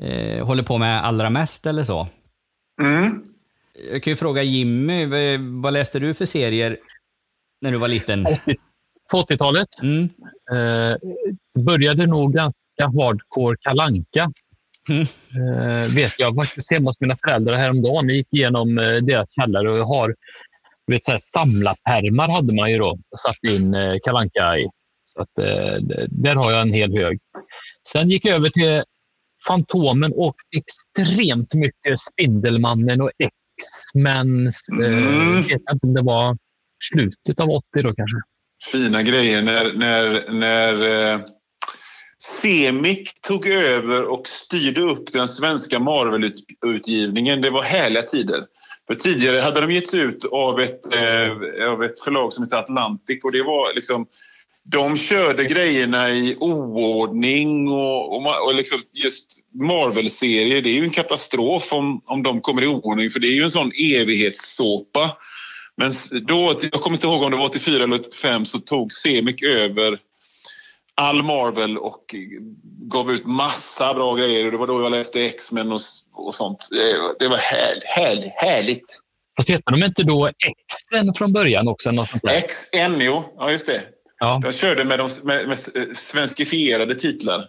eh, håller på med allra mest eller så. Mm. Jag kan ju fråga Jimmy, vad, läste du för serier när du var liten? På 80-talet Mm. eh, började nog ganska hardcore kalanka. Mm. Eh, vet jag faktiskt hemma hos mina föräldrar häromdagen. Jag gick igenom eh, deras källare och har vet, så här, samlarpärmar hade man ju då satt in eh, kalanka i. Så att, eh, där har jag en hel hög. Sen gick jag över till Fantomen och extremt mycket Spindelmannen och X-Mens... Eh, Mm. jag vet inte om det var slutet av 80 då kanske. Fina grejer när, när, när Semik tog över och styrde upp den svenska Marvel-utgivningen. Det var härliga tider. För tidigare hade de getts ut av ett, eh, av ett förlag som hette Atlantic och det var liksom de körde grejerna i oordning och, och, och liksom just Marvel-serier, det är ju en katastrof om, om de kommer i oordning för det är ju en sån evighetssåpa. Men då, jag kommer inte ihåg om det var 84 eller 85, så tog Semik över all Marvel och gav ut massa bra grejer. Och det var då jag läste X-Men och, och sånt. Det, var här, här, härligt. Fast hette de inte då X-en från början också? XN, jo. Ja, just det. Ja. De körde med, de, med, med svenskifierade titlar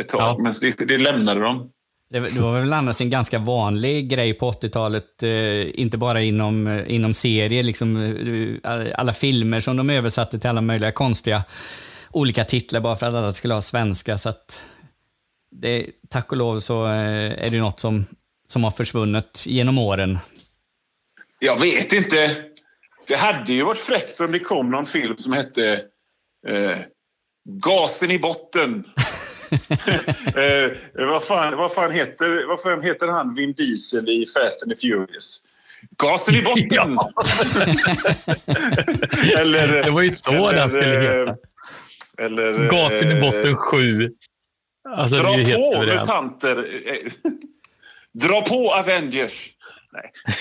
ett tag, men det, det lämnade de. Det, det var väl annars en ganska vanlig grej på 80-talet, eh, inte bara inom, eh, inom serier, liksom, eh, alla filmer som de översatte till alla möjliga konstiga olika titlar bara för att alla skulle ha svenska. Så att det, tack och lov så eh, är det något som, som har försvunnit genom åren. Jag vet inte. Det hade ju varit fräckt om det kom någon film som hette eh, Gasen i botten. eh, vad, fan, vad, fan heter, vad fan heter han Vin Diesel i Fast and the Furious? Gasen i botten! eller, Det var ju så den skulle heta. Eller, Gasen i eh, botten 7. Alltså, Dra på mutanter! Dra på Avengers!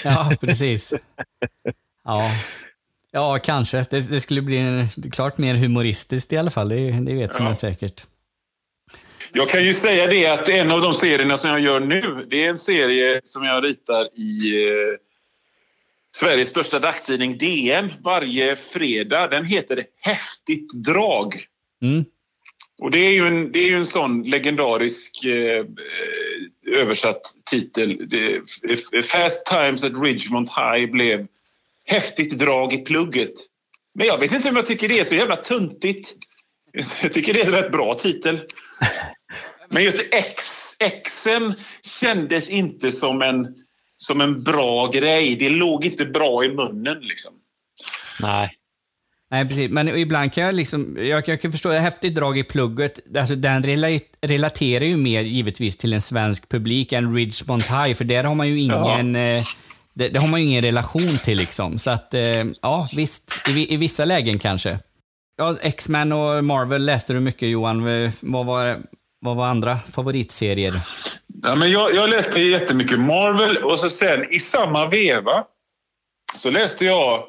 Ja, precis. Ja, ja kanske. Det, det skulle bli klart mer humoristiskt i alla fall. Det, det vet Ja. är säkert. Jag kan ju säga det att en av de serierna som jag gör nu, det är en serie som jag ritar i eh, Sveriges största dagstidning DN varje fredag. Den heter Häftigt drag. Mm. Och det är ju en, det är ju en sån legendarisk eh, eh, översatt titel. Det, Fast Times at Ridgemont High blev Häftigt drag i plugget. Men jag vet inte om jag tycker det är så jävla tuntigt. Jag tycker det är en rätt bra titel. Men just X, Xen kändes inte som en, som en bra grej. Det låg inte bra i munnen liksom. Nej. Nej, precis. Men ibland kan jag liksom, jag, jag kan förstå, häftigt drag i plugget, alltså den rela- relaterar ju mer givetvis till en svensk publik än Ridgemont High, för där har man ju ingen, eh, det, det har man ju ingen relation till liksom. Så att, eh, ja visst, i, i vissa lägen kanske. Ja, X-Men och Marvel läste du mycket Johan. Eh, Vad var, vad var andra favoritserier? Ja, men jag, jag läste jättemycket Marvel och så sen i samma veva så läste jag...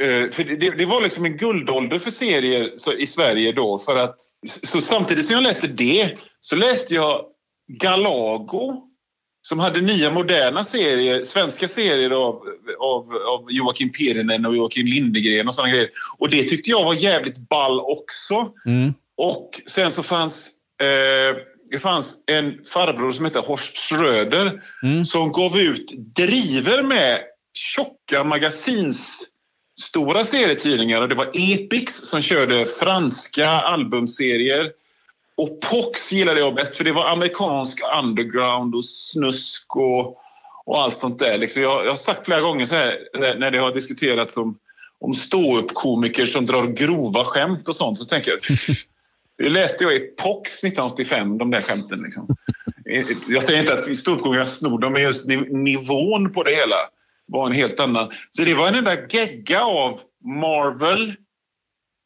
Eh, för det, det var liksom en guldålder för serier i Sverige då. För att, så samtidigt som jag läste det så läste jag Galago som hade nya moderna serier, svenska serier av, av, av Joakim Pirinen och Joakim Lindegren och sådana grejer. Och det tyckte jag var jävligt ball också. Mm. Och sen så fanns eh, det fanns en farbror som hette Horst Schröder som gav ut driver med tjocka magasins stora serietidningar. Och det var Epix som körde franska albumserier. Och Pox gillade jag bäst för det var amerikansk underground och snusk och, och allt sånt där. Liksom jag, jag har sagt flera gånger så här när det har diskuterats om, om ståuppkomiker som drar grova skämt och sånt så tänker jag det läste jag i Pox 1985, de där skämten. Liksom. Jag säger inte att ståuppkomiker snor dem, men just niv- nivån på det hela var en helt annan. Så det var en enda gegga av Marvel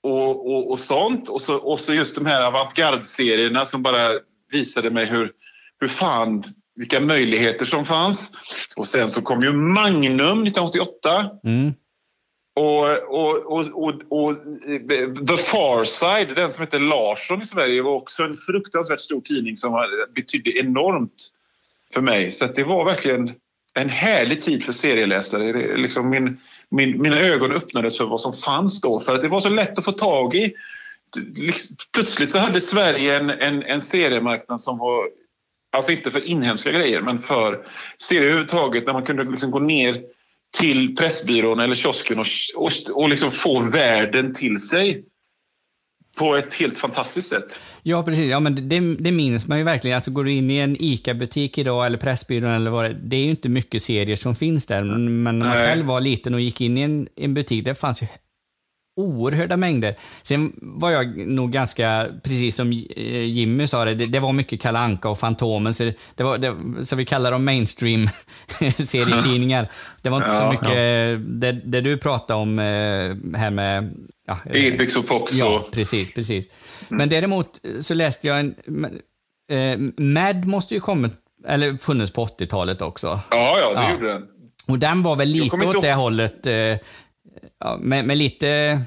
och, och, och sånt. Och så, och så just de här avantgarde-serierna som bara visade mig hur, hur fan, vilka möjligheter som fanns. Och sen så kom ju Magnum 1988. Mm. Och, och, och, och, och The Far Side, den som heter Larsson i Sverige, var också en fruktansvärt stor tidning som betydde enormt för mig. Så det var verkligen en härlig tid för serieläsare. Liksom min, min, mina ögon öppnades för vad som fanns då. För att det var så lätt att få tag i. Liksom, plötsligt så hade Sverige en, en, en seriemarknad som var Alltså inte för inhemska grejer, men för serier överhuvudtaget. När man kunde liksom gå ner till Pressbyrån eller kiosken och, och, och liksom få världen till sig på ett helt fantastiskt sätt. Ja, precis. Ja, men det, det minns man ju verkligen. Alltså, går du in i en ICA-butik idag, eller Pressbyrån, eller vad det det är ju inte mycket serier som finns där. Men när man Nej. själv var liten och gick in i en, en butik, det fanns ju oerhörda mängder. Sen var jag nog ganska, precis som eh, Jimmy sa det, det, var mycket Kalle Anka och Fantomen, så, det var, det, så vi kallar dem mainstream-serietidningar. Det var inte så Ja. mycket det, det du pratade om eh, här med... Ja, eh, Epix och Fox Ja, precis, precis. Men däremot så läste jag en... Eh, Mad måste ju kommit, eller funnits på 80-talet också. Ja, ja, det gjorde den. Och den var väl lite åt det hållet, eh, ja, med, med lite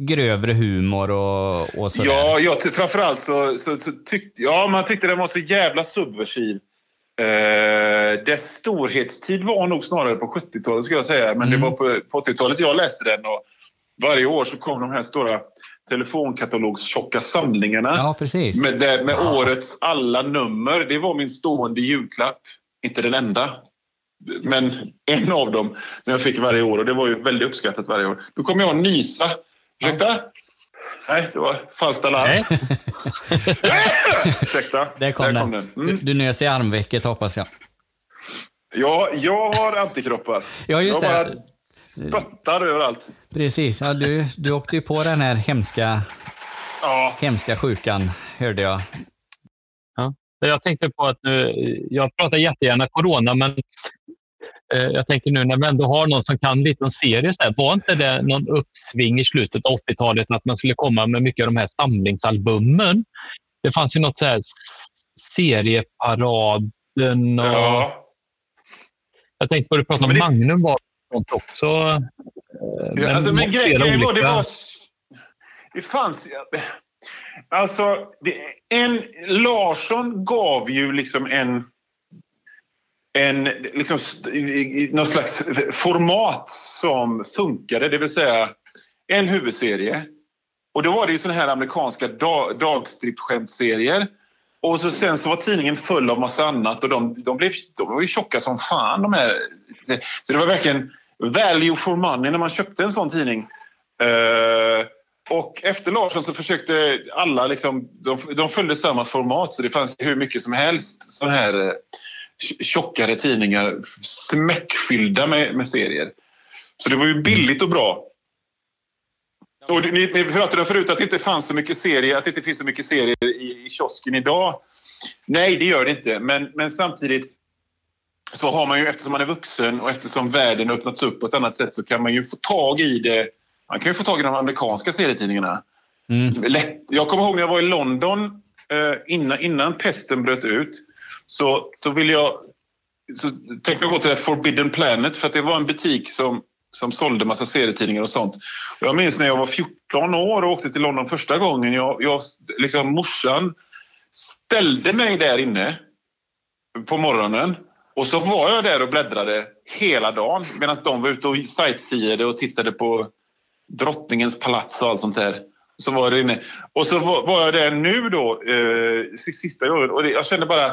grövre humor och, och sådär. Ja, jag, framförallt så, så, så tyckte ja, man tyckte den var så jävla subversiv. Eh, dess storhetstid var nog snarare på 70-talet ska jag säga. Men Mm. det var på, på 80-talet jag läste den. Och varje år så kom de här stora telefonkatalogstjocka samlingarna. Ja, precis. Med, det, med årets alla nummer. Det var min stående julklapp. Inte den enda. Men en av dem som jag fick varje år. Och det var ju väldigt uppskattat varje år. Då kom jag nysa. Ursäkta? Nej, det var falskt alarm. Ursäkta. Där kom Där den. kom den. Mm. Du, du nös i armvecket hoppas jag. Ja, jag har antikroppar. Ja, just jag det. Spottar överallt. Precis, ja, du, du åkte ju på den här hemska, Ja. hemska sjukan, hörde jag. Ja. Jag tänkte på att nu, jag pratar jättegärna corona, men eh, jag tänker nu när vi ändå har någon som kan lite om serier, så här, var inte det någon uppsving i slutet av 80-talet att man skulle komma med mycket av de här samlingsalbumen? Det fanns ju något så här serieparaden och... Ja. Jag tänkte på att du pratade om Magnum var sånt också. eh, Ja, alltså, men grejen var, det var... Det fanns... Alltså, det, en, Larsson gav ju liksom en... En, liksom, någon slags format som funkade, det vill säga en huvudserie. Och då var det ju såna här amerikanska dag, dagstrippskämtserier. Och så, sen så var tidningen full av massa annat och de, de, blev, de var ju tjocka som fan de här. Så det var verkligen value for money när man köpte en sån tidning. Eh, och efter Larsson så försökte alla liksom, de, de följde samma format så det fanns hur mycket som helst sån här eh, tjockare tidningar smäckfyllda med, med serier. Så det var ju billigt och bra. Och ni, ni pratade förut att det inte fanns så mycket serier, att det inte finns så mycket serier i, i kiosken idag. Nej, det gör det inte. Men, men samtidigt så har man ju, eftersom man är vuxen och eftersom världen öppnats upp på ett annat sätt så kan man ju få tag i det. Man kan ju få tag i de amerikanska serietidningarna. Lätt. Jag kommer ihåg när jag var i London eh, innan, innan pesten bröt ut. Så, så ville jag så tänkte jag gå till Forbidden Planet för att det var en butik som, som sålde massa serietidningar och sånt. Och jag minns när jag var 14 år och åkte till London första gången. Jag, jag, liksom, morsan ställde mig där inne på morgonen och så var jag där och bläddrade hela dagen medan de var ute och sightseeade och tittade på drottningens palats och allt sånt där. Så var det inne. Och så var, jag där nu då, eh, sista gången och det, jag kände bara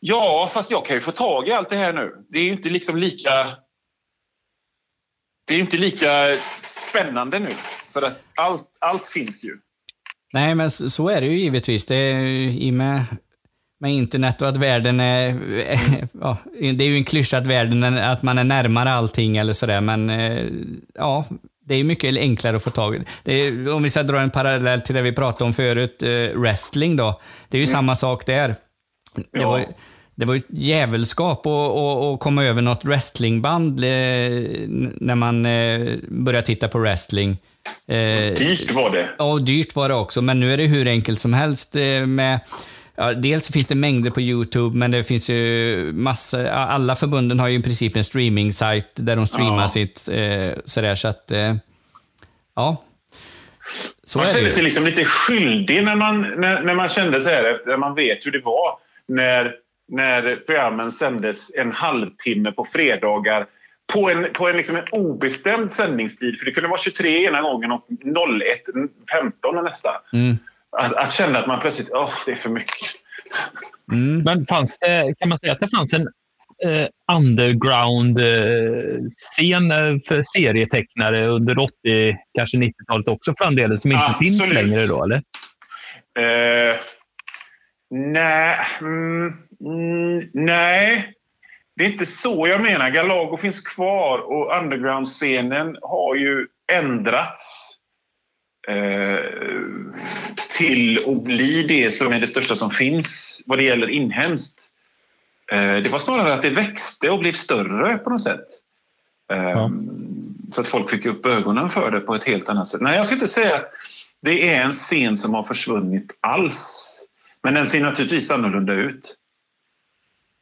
Ja, fast jag kan ju få tag i allt det här nu. Det är ju inte liksom lika... Det är ju inte lika spännande nu. För att allt, allt finns ju. Nej, men så, så är det ju givetvis. Det är ju i och med, med internet och att världen är... Ja, det är ju en klyscha att världen är, att man är närmare allting eller sådär, men eh, ja, det är mycket enklare att få tag i. Det är, om vi ska dra en parallell till det vi pratade om förut, eh, wrestling då. Det är ju samma sak där. Det var, det var ju ett jävelskap att, komma över något wrestlingband eh, när man började titta på wrestling. Eh, Dyrt var det. Ja, och dyrt var det också. Men nu är det hur enkelt som helst med Ja, dels finns det mängder på Youtube, men det finns ju massor. Alla förbunden har ju i princip en streaming-sajt där de streamar Ja. sitt. Eh, sådär, så att... Eh, ja. Så man kände sig liksom lite skyldig när man, när, när man kände så här, när man vet hur det var när, när programmen sändes en halvtimme på fredagar på en, på en, liksom en obestämd sändningstid. För det kunde vara 23 ena gången och 01, 15 nästa. Mm. Att, att känna att man plötsligt, åh, det är för mycket. Mm. Men fanns det, kan man säga att det fanns en eh, underground-scen eh, för serietecknare under 80, kanske 90-talet också framdeles, som inte Absolut. finns längre då, eller? Eh, nej, mm, mm, nej, det är inte så jag menar. Galago finns kvar och underground-scenen har ju ändrats eh, till att bli det som är det största som finns vad det gäller inhemskt. Eh, det var snarare att det växte och blev större på något sätt. Eh, Så att folk fick upp ögonen för det på ett helt annat sätt. Nej, jag ska inte säga att det är en scen som har försvunnit alls. Men den ser naturligtvis annorlunda ut.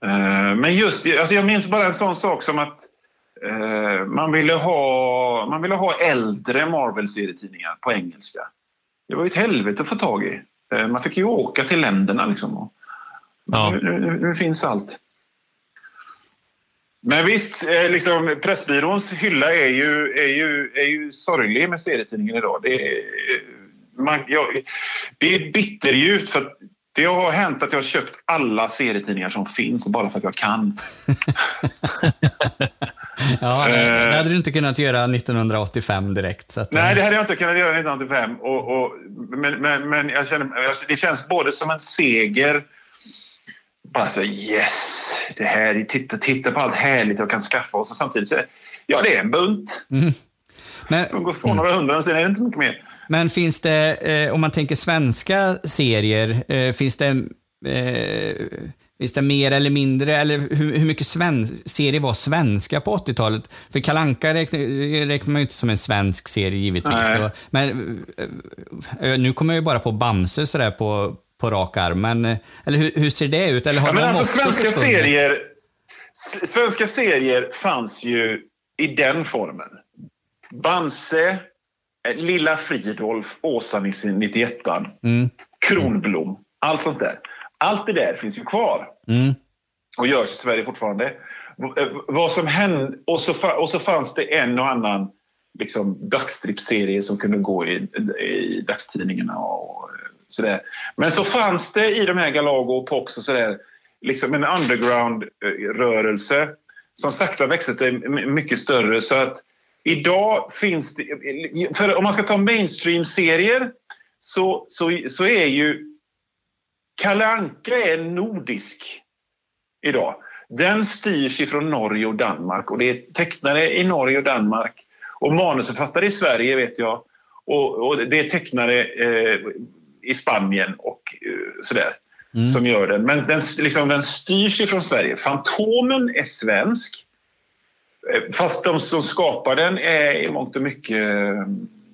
Eh, Men just, alltså jag minns bara en sån sak som att eh, man, ville ha, man ville ha äldre Marvel-serietidningar på engelska. Det var ju ett helvete att få tag i. Eh, Man fick ju åka till länderna liksom. Och nu, nu, nu finns allt. Men visst, eh, liksom, Pressbyråns hylla är ju, är ju, är ju sorglig med serietidningen idag. Det är, man, jag, det är bitterljuvt för att det har hänt att jag har köpt alla serietidningar som finns bara för att jag kan. Ja, det, Eh. hade du inte kunnat göra 1985 direkt. Så att, Nej, det hade jag inte kunnat göra 1985. Och, och, men men, men jag känner, jag- det känns både som en seger bara så yes, det här, titta, titta på allt härligt jag kan skaffa oss och samtidigt så ja det är en bunt Mm. Men, som går på några hundra, sen är det inte mycket mer. Men finns det, eh, om man tänker svenska serier, eh, finns det eh, Finns det mer eller mindre, eller hur, hur mycket svensk, serier var svenska på 80-talet? För Kalanka räknar, räknar man ju inte som en svensk serie givetvis. Så, men eh, eh, nu kommer jag ju bara på Bamse sådär på, på rak arm. Men, eh, eller hur, hur ser det ut? Eller har Ja, men alltså, svenska, försvunnit? serier, svenska serier fanns ju i den formen. Bamse, eh, Lilla Fridolf, Åsa-Nisse 91 Mm. Kronblom, allt sånt där. Allt det där finns ju kvar Mm. och görs i Sverige fortfarande. Eh, Vad som hände, och så, och så fanns det en och annan liksom, dagstrippserie som kunde gå i, i dagstidningarna och eh, sådär. Men så fanns det i de här Galago och Pox och sådär liksom en underground-rörelse som sakta växte till m- mycket större. Så att idag finns det... För om man ska ta mainstream-serier så, så, så är ju Kalle Anka är nordisk idag. Den styrs ifrån Norge och Danmark och det är tecknare i Norge och Danmark och manusförfattare i Sverige vet jag och, och det är tecknare eh, i Spanien och eh, sådär som gör den. Men den, liksom, den styrs ifrån Sverige. Fantomen är svensk fast de som skapar den är i mångt och mycket eh,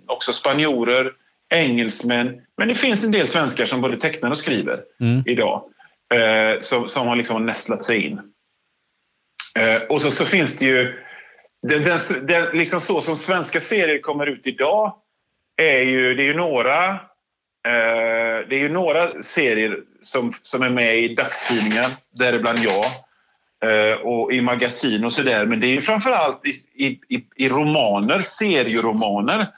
också spanjorer, engelsmän men det finns en del svenskar som både tecknar och skriver Mm. idag eh, som, som har liksom nästlat sig in. Eh, och så, så finns det ju... Den, den, den, liksom så som svenska serier kommer ut idag är ju, det är ju några eh, det är ju några serier som, som är med i dagstidningar, däribland jag, eh, Eh, och i magasin och sådär. Men det är ju framförallt i, i, i, romaner, serieromaner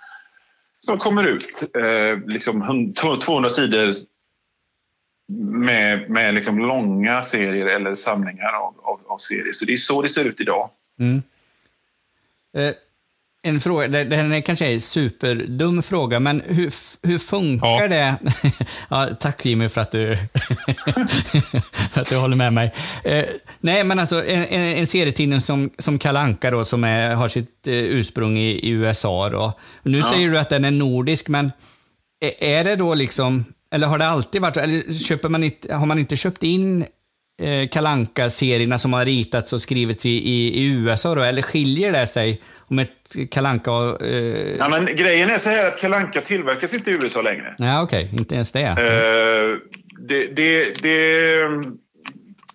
som kommer ut. Eh, liksom 200 sidor med, med liksom långa serier eller samlingar av, av, av serier. Så det är så det ser ut idag. Mm. Eh, en fråga, det, det här är kanske är en superdum fråga, men hur, hur funkar det? ja, tack Jimmy för att du, för att du håller med mig. Eh, nej, men alltså en, en, serietidning som, som Anka då, som är, har sitt eh, ursprung i, i USA. Då. Nu Ja. säger du att den är nordisk, men är, är det då liksom, eller har det alltid varit så? Eller köper man inte, har man inte köpt in eh, kalanka serierna som har ritats och skrivits i, i, i USA då? Eller skiljer det sig om ett kalanka eh, Ja, men grejen är så här att Kalanka tillverkas inte i USA längre. Nej, okej. Inte ens det. Eh, det, det, det,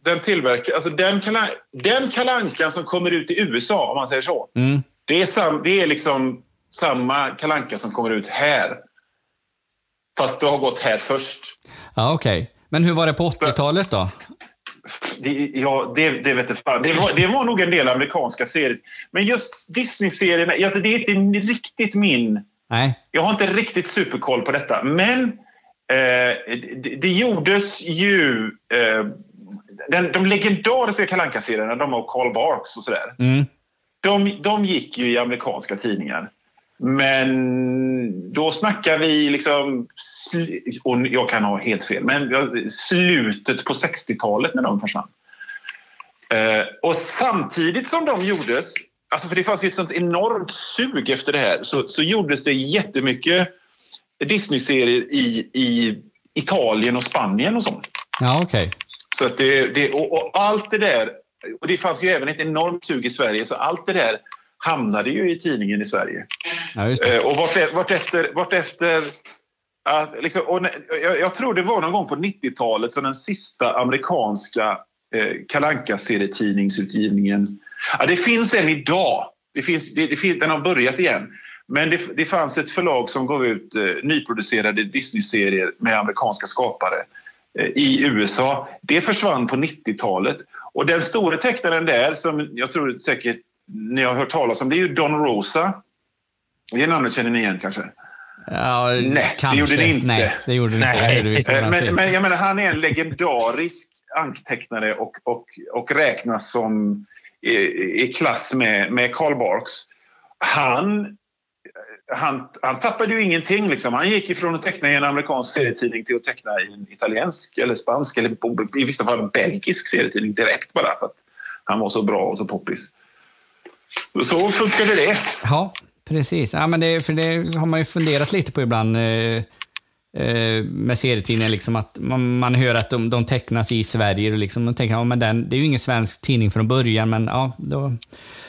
den tillverkar, alltså den, kala, den kalankan som kommer ut i USA, om man säger så. Mm. Det är, sam, det är liksom samma kalanka som kommer ut här. Fast det har gått här först. Ja, okej. Men hur var det på 80-talet då? Det, ja, det, det vet jag. Det var, det var nog en del amerikanska serier. Men just Disney-serierna, alltså det är inte riktigt min... Nej. Jag har inte riktigt superkoll på detta. Men eh, det, det gjordes ju... Eh, den, de legendariska kalanka serierna de av Carl Barks och sådär. Mm. De, de gick ju i amerikanska tidningar. Men då snackar vi liksom, och jag kan ha helt fel, men slutet på 60-talet när de försvann. Eh, och samtidigt som de gjordes, alltså för det fanns ju ett sånt enormt sug efter det här, så, så gjordes det jättemycket Disney-serier i, i Italien och Spanien och sånt. Ja, okej. Så att det, det, och, och allt det där, och det fanns ju även ett enormt sug i Sverige, så allt det där hamnade ju i tidningen i Sverige. Ja. Eh, och vart, vart efter, vart efter att, liksom, och jag, jag tror det var någon gång på 90-talet som den sista amerikanska eh, kalanka serietidningsutgivningen ja, Det finns en idag. Det finns, det, det finns, den har börjat igen. Men det, det fanns ett förlag som gav ut eh, nyproducerade Disney-serier med amerikanska skapare eh, i USA. Det försvann på 90-talet. Och den stora tecknaren där, som jag tror säkert ni har hört talas om, det är ju Don Rosa. Det namnet känner ni igen kanske? Ja, Nej, kanske. det gjorde ni inte. Nej, det gjorde ni inte. Gjorde men, men jag menar, han är en legendarisk anktecknare och, och, och räknas som i, i klass med, med Karl Barks. Han, han, han tappade ju ingenting. Liksom. Han gick ifrån att teckna i en amerikansk serietidning till att teckna i en italiensk eller spansk eller i vissa fall en belgisk serietidning direkt bara för att han var så bra och så poppis. Så funkade det. Ja, precis. Ja, men det, för det har man ju funderat lite på ibland eh, eh, med serietidningar. Liksom att man, man hör att de, de tecknas i Sverige och liksom, man tänker ja, men den, det är ju ingen svensk tidning från början, men ja, då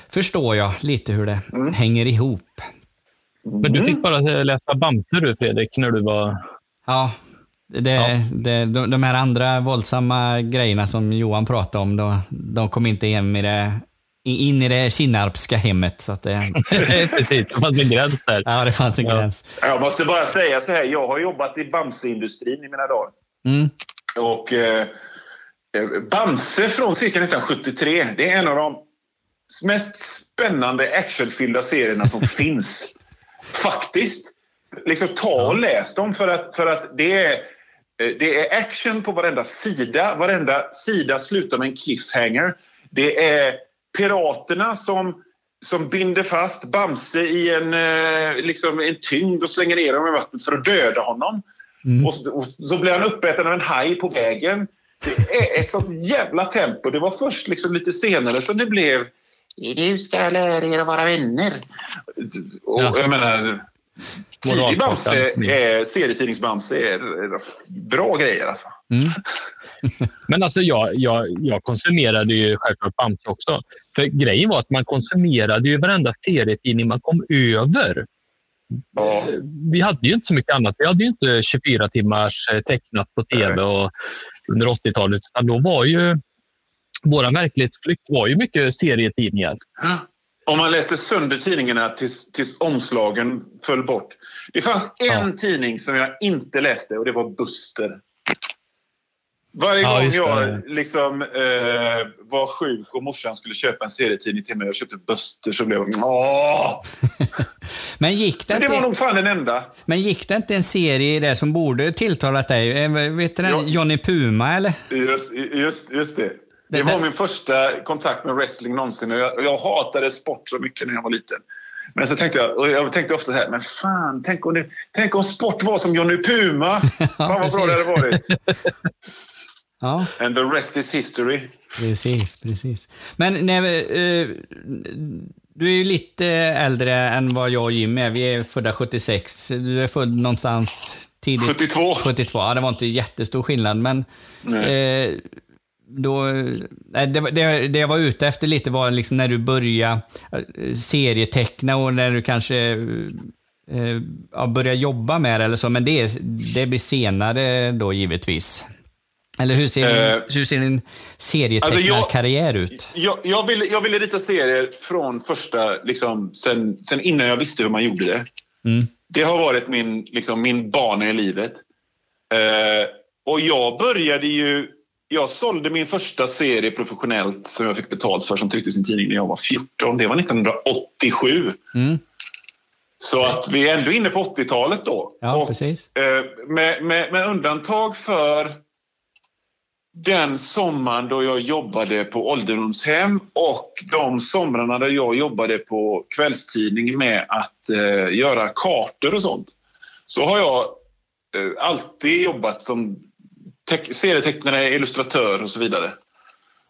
förstår jag lite hur det hänger ihop. Men du fick bara läsa Bamse du Fredrik, när du var... Ja, det, Det, de, de här andra våldsamma grejerna som Johan pratade om, då, de kom inte hem i det, in i det Kinnarpska hemmet. Så att det... Precis, det fanns en gräns där. Ja, det fanns en gräns. Jag måste bara säga så här, jag har jobbat i Bamse-industrin i mina dagar. Mm. Och eh, Bamse från cirka 1973, det är en av de mest spännande actionfyllda serierna som finns. Faktiskt. Liksom ta och läs dem för att, för att det, är, eh, det är action på varenda sida. Varenda sida slutar med en cliffhanger. Det är piraterna som, som binder fast Bamse i en, eh, liksom en tyngd och slänger ner honom i vattnet för att döda honom. Och, så- och så blir han uppäten av en haj på vägen. Det är ett sånt jävla tempo. Det var först liksom lite senare som det blev Du ska lära er att vara vänner. Och jag menar, tidig Bamse, är, serietidnings-Bamse är bra grejer alltså. Men alltså jag, jag, jag konsumerade ju självklart Bamse också. För grejen var att man konsumerade ju varenda serietidning man kom över. Eh, Vi hade ju inte så mycket annat. Vi hade ju inte 24 timmars eh, tecknat på tv och under 80-talet. Utan då var ju vår verklighetsflykt var ju mycket serietidningar. Om man läste sönder tidningarna tills, tills omslagen föll bort. Det fanns en tidning som jag inte läste och det var Buster. Varje Ja, gång jag liksom, eh, var sjuk och morsan skulle köpa en serietidning till mig och köpte Buster så blev jag... Åh! Men gick det, Men det inte, var nog fan den enda. men gick det inte en serie där som borde tilltalat dig? Eh, Vet du den? Johnny Puma eller? Just, just, just det. Det Det- var det- min första kontakt med wrestling någonsin. Och jag, jag hatade sport så mycket när jag var liten. Men så tänkte jag, och jag tänkte ofta så här, men fan, tänk om, det, tänk om sport var som Johnny Puma. Fan vad bra det hade varit. Ja, And the rest is history. precis, precis. Men när, eh, du är ju lite äldre än vad jag och Jim är. Vi är födda 76. Du är född någonstans tidigt. 72. 72, ja det var inte jättestor skillnad. Men eh, då, det, det, det jag var ute efter lite var liksom när du började eh, serieteckna och när du kanske eh, ja, började jobba med det eller så. Men det, det blir senare då givetvis. Eller hur ser, din, Eh, hur ser din serietecknarkarriär ut? Jag, jag, ville, jag ville rita serier från första, liksom, sen, sen innan jag visste hur man gjorde det. Mm. Det har varit min, liksom, min bana i livet. Eh, och jag började ju... Jag sålde min första serie professionellt som jag fick betalt för som trycktes i en tidning när jag var 14. Det var 1987. Mm. Så att vi är ändå inne på 80-talet då. Ja, och, precis. eh, med, med, med undantag för den sommaren då jag jobbade på ålderdomshem och de somrarna där jag jobbade på kvällstidning med att eh, göra kartor och sånt. Så har jag eh, alltid jobbat som te- serietecknare, illustratör och så vidare.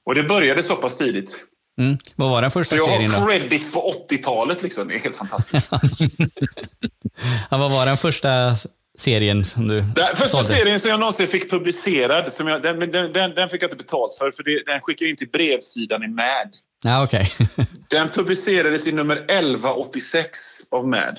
Och det började så pass tidigt. Mm. Vad var den första Så jag serien har då? credits på 80-talet liksom. Det är helt fantastiskt. Ja, vad var den första serien som du Den första sålde? serien som jag någonsin fick publicerad, som jag, den, den, den, den fick jag inte betalt för, för det, den skickade in till brevsidan i Mad. Ja, okej. Den publicerades i nummer 1186 av Mad.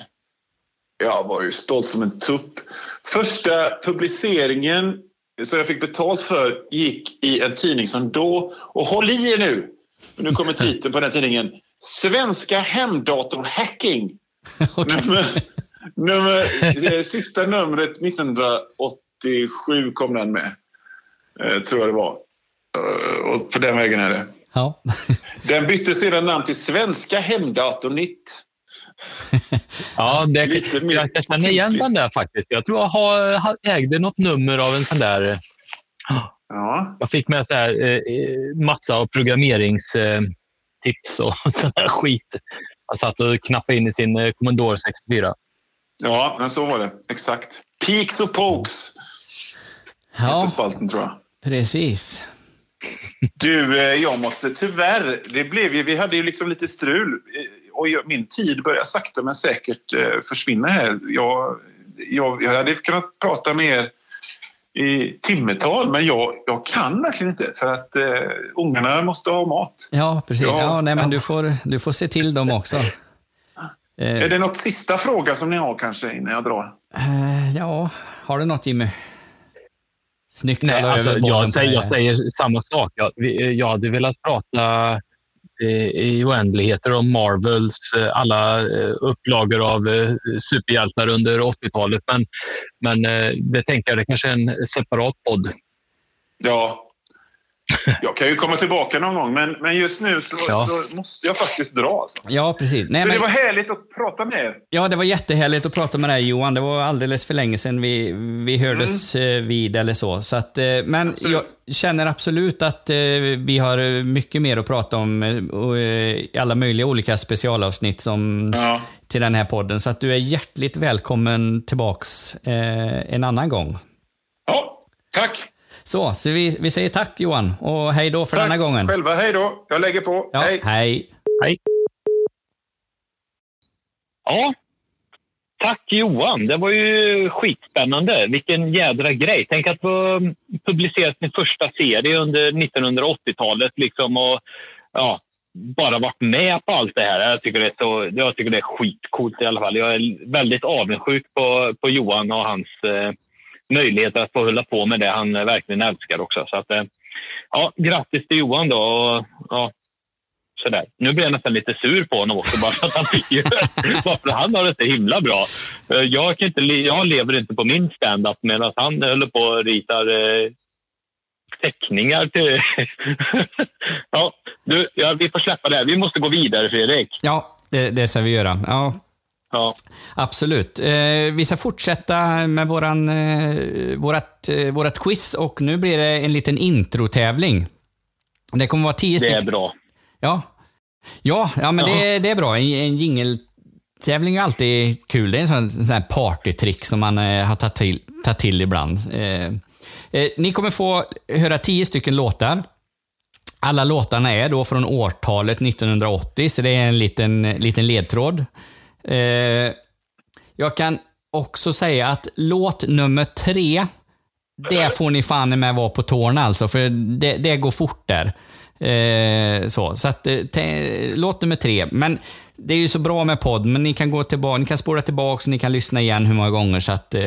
Jag var ju stolt som en tupp. Första publiceringen som jag fick betalt för gick i en tidning som då, och håll i er nu, nu kommer titeln på den tidningen, Svenska Hemdatorn Hacking. Nummer, nummer, det sista numret 1987 kom den med. Eh, tror jag det var. Eh, och på den vägen är det. Ja. Den bytte sedan namn till Svenska Hemdatornytt. Ja, det, Lite mer jag, jag känner igen den där faktiskt. Jag tror jag har, ägde något nummer av en sån där... Ja. Jag fick med så här, eh, eh, massa av programmeringstips och sån där skit. Jag satt och knappade in i sin eh, Commodore 64. Ja, men så var det. Exakt. Peaks och Pokes. Ja. Hette spalten, tror jag. Precis. Du, eh, jag måste tyvärr... Det blev ju, vi hade ju liksom lite strul. eh, Och min tid börjar sakta men säkert eh, försvinna här. Jag, jag, jag hade kunnat prata med er i timmetal, men jag, jag kan verkligen inte. För att eh, ungarna måste ha mat. Ja, precis. Ja, Ja, nej, men ja. du, får, du får se till dem också. Eh, Är det något sista fråga som ni har kanske innan jag drar? eh, ja, har du något Jimmy? Snyggt Nej, alltså, jag, säger, jag säger samma sak. Jag, vi- jag hade velat prata eh, i oändligheter om Marvels eh, alla eh, upplagor av eh, superhjältar under 80-talet. Men, men eh, det tänker jag, det kanske är en separat podd. Ja. Jag kan ju komma tillbaka någon gång, men, men just nu så, Ja. så måste jag faktiskt dra. Alltså. Ja, precis. Nej, så men, det var härligt att prata med er. ja, det var jättehärligt att prata med dig Johan. Det var alldeles för länge sedan vi, vi hördes Mm. eh, vid eller så. så att, eh, men jag känner absolut att eh, vi har mycket mer att prata om i alla möjliga olika specialavsnitt som, till den här podden. Så att du är hjärtligt välkommen tillbaks en annan gång. Ja, tack. Så, så vi, vi säger tack Johan och hej då för Tack denna gången. själva. Hej då. Jag lägger på. Ja, Hej. hej. Hej. Ja, tack Johan. Det var ju skitspännande. Vilken jädra grej. Tänk att få publicera sin första serie under 1980-talet liksom och ja, bara varit med på allt det här. Jag tycker det är, så, jag tycker det är skitcoolt i alla fall. Jag är väldigt avundsjuk på, på Johan och hans eh, möjligheter att få hålla på med det han verkligen älskar också. Så att, eh, ja, grattis till Johan då. Och, ja, sådär. Nu blir jag nästan lite sur på honom också, bara för att han fick han har det så himla bra. Eh, jag, kan inte, jag lever inte på min stand-up medan han håller på och ritar eh, teckningar till... ja, du, ja, vi får släppa det här. Vi måste gå vidare, Fredrik. Ja, det, det ska vi göra. Ja. Ja. Absolut. Eh, vi ska fortsätta med våran, eh, vårat, eh, vårat quiz och nu blir det en liten introtävling. Det kommer vara tio Det stycken. är bra. Ja, ja, ja men Ja. Det, det är bra. En, en jingeltävling är alltid kul. Det är en sån, sån här partytrick som man har tagit till, tagit till ibland. Eh, eh, ni kommer få höra tio stycken låtar. Alla låtarna är då från årtalet 1980, så det är en liten, liten ledtråd. Eh, jag kan också säga att låt nummer tre, det får ni fan med vara på tårna alltså, för det, det går fort där. Eh, så så att, eh, te, låt nummer tre. Men det är ju så bra med podd, men ni kan gå tillbaka, ni kan spåra tillbaka och ni kan lyssna igen hur många gånger, så att eh,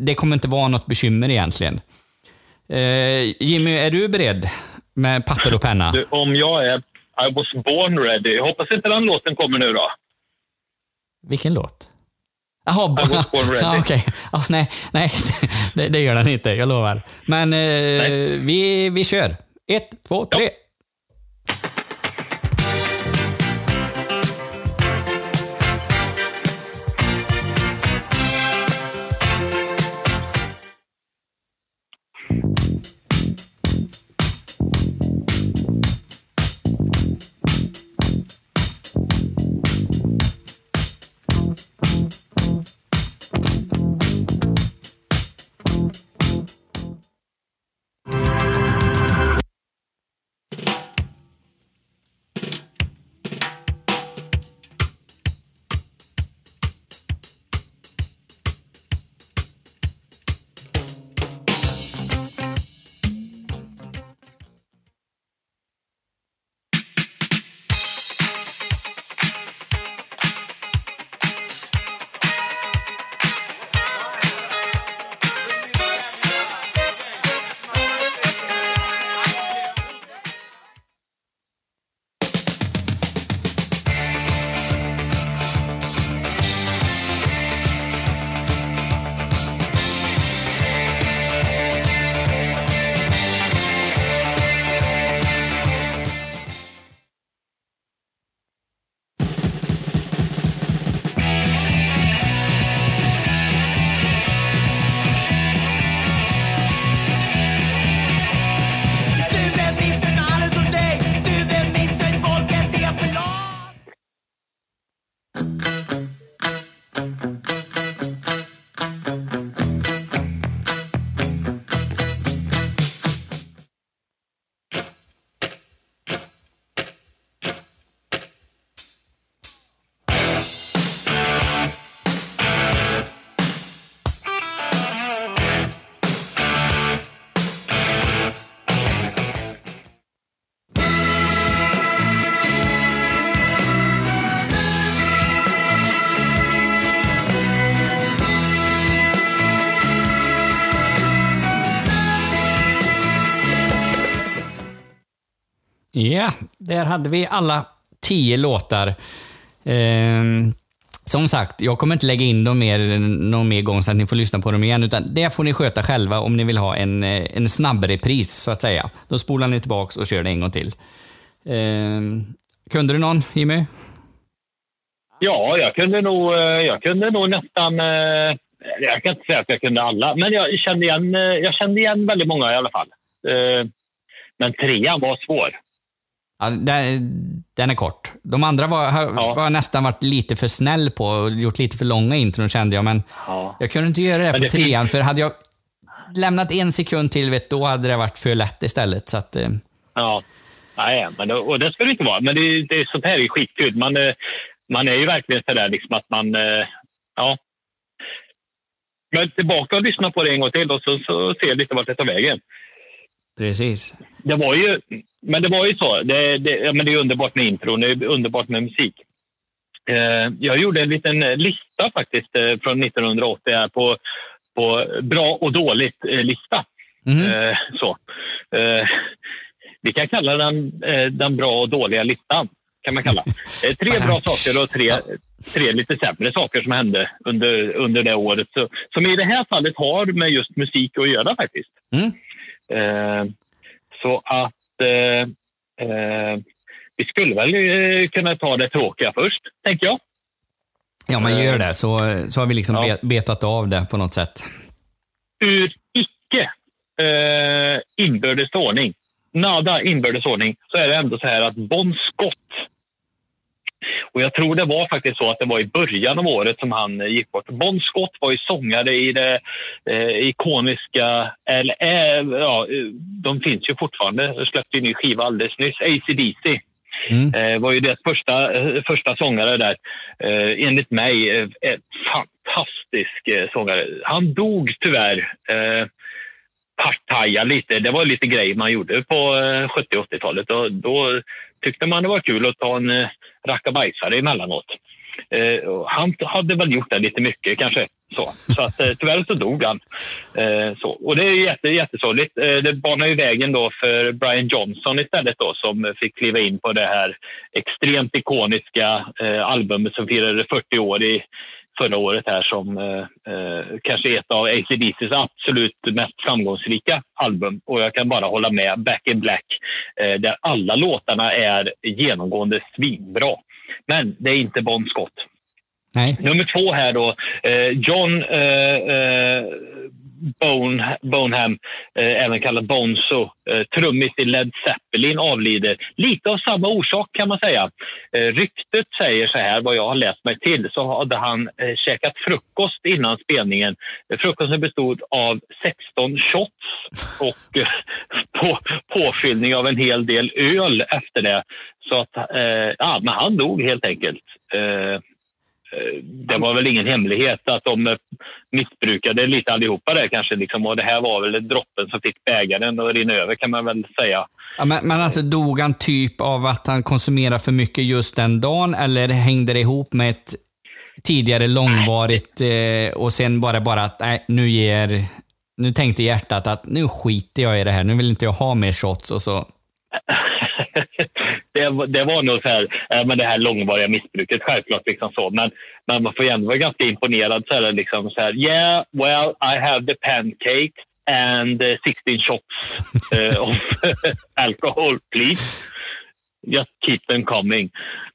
det kommer inte vara något bekymmer egentligen. Eh, Jimmy, är du beredd med papper och penna? Du, om jag är I was born ready. Jag hoppas inte den låten kommer nu då. Vilken låt? Jaha, ready. ja, okej. Ja, nej, nej det, det gör den inte, jag lovar. Men eh, vi, vi kör. Ett, två, tre. Ja, Ja, där hade vi alla tio låtar. Ehm, som sagt, jag kommer inte lägga in dem mer, någon mer gång så att ni får lyssna på dem igen, utan det får ni sköta själva om ni vill ha en, eh, en snabbare pris så att säga. Då spolar ni tillbaks och kör det en gång till. Ehm, kunde du någon, Jimmy? Ja, jag kunde nog, eh, jag kunde nog nästan... Eh, jag kan inte säga att jag kunde alla, men jag kände igen, jag kände igen väldigt många i alla fall. Men trean var svår. Ja, den, den är kort. De andra var, har, har nästan varit lite för snäll på och gjort lite för långa intron kände jag, men jag kunde inte göra det Men på det trean, finns- för hade jag lämnat en sekund till, vet, då hade det varit för lätt istället. Så att, eh, Ja, nej, men det, och det ska det inte vara. Men det, det, sånt här är skitkul. Man, eh, man är ju verkligen sådär liksom att man... eh, Ja. Men tillbaka och lyssna på det en gång till och så, så ser jag lite vart det tar vägen. precis. Det var ju, men det var ju så. Det, det, ja, men det är underbart med intron, det är underbart med musik. Eh, jag gjorde en liten lista faktiskt eh, från 1980 här på, på bra och dåligt eh, lista. Eh, så. Eh, vi kan kalla den den bra och dåliga listan. Kan man kalla. Tre bra saker och tre, tre lite sämre saker som hände under, under det året. Så, som i det här fallet har med just musik att göra faktiskt. Eh, så att vi skulle väl eh, kunna ta det tråkiga först, tänker jag. Ja, man gör det, så, så har vi liksom Ja. bet- betat av det på något sätt. Ur icke eh, inbördes ordning, nada inbördes ordning, så är det ändå så här att Bon Scott och jag tror det var faktiskt så att det var i början av året som han eh, gick bort. Bon Scott var ju sångare i det eh, ikoniska, eller eh, ja, eh, de finns ju fortfarande, de släppte ju ny skiva alldeles nyss, AC/DC. Eh, var ju deras första, eh, första sångare där. Eh, enligt mig eh, fantastisk eh, sångare. Han dog tyvärr. Eh, partaja lite. Det var lite grejer man gjorde på eh, 70 80-talet. Och då tyckte man det var kul att ta en eh, rackabajsare emellanåt. Eh, han hade väl gjort det lite mycket kanske. Så, så att, eh, tyvärr så dog han. Eh, så. Och det är jätte, jättesorgligt. Eh, det banar ju vägen då för Brian Johnson istället då som fick kliva in på det här extremt ikoniska eh, albumet som firade 40 år i förra året här som eh, eh, kanske är ett av ACDCs absolut mest framgångsrika album. Och jag kan bara hålla med Back in Black eh, där alla låtarna är genomgående svinbra. Men det är inte Bon Scott. Nej. Nummer två här då, eh, John eh, eh, Bone, Boneham, eh, även kallad Bonzo, eh, trummis i Led Zeppelin, avlider. Lite av samma orsak kan man säga. Eh, ryktet säger så här, vad jag har läst mig till, så hade han eh, käkat frukost innan spelningen. Eh, frukosten bestod av 16 shots och eh, på, påfyllning av en hel del öl efter det. Så att, eh, ja, men han dog helt enkelt. Eh, Eh, det var väl ingen hemlighet att de missbrukade lite allihopa där kanske. Liksom, och det här var väl droppen som fick bägaren att rinna över kan man väl säga. Ja, men, men alltså dog han typ av att han konsumerade för mycket just den dagen eller hängde det ihop med ett tidigare långvarigt eh, och sen bara bara att nej, nu ger... Nu tänkte hjärtat att nu skiter jag i det här. Nu vill inte jag ha mer shots och så... det, var- det var nog så här, eh, med det här långvariga missbruket, självklart. Liksom så. Men, men man får ju ändå vara ganska imponerad. Så här, liksom, så här, yeah, well, I have the pancake and uh, 16 shots uh, of alcohol, please. Just keep them coming.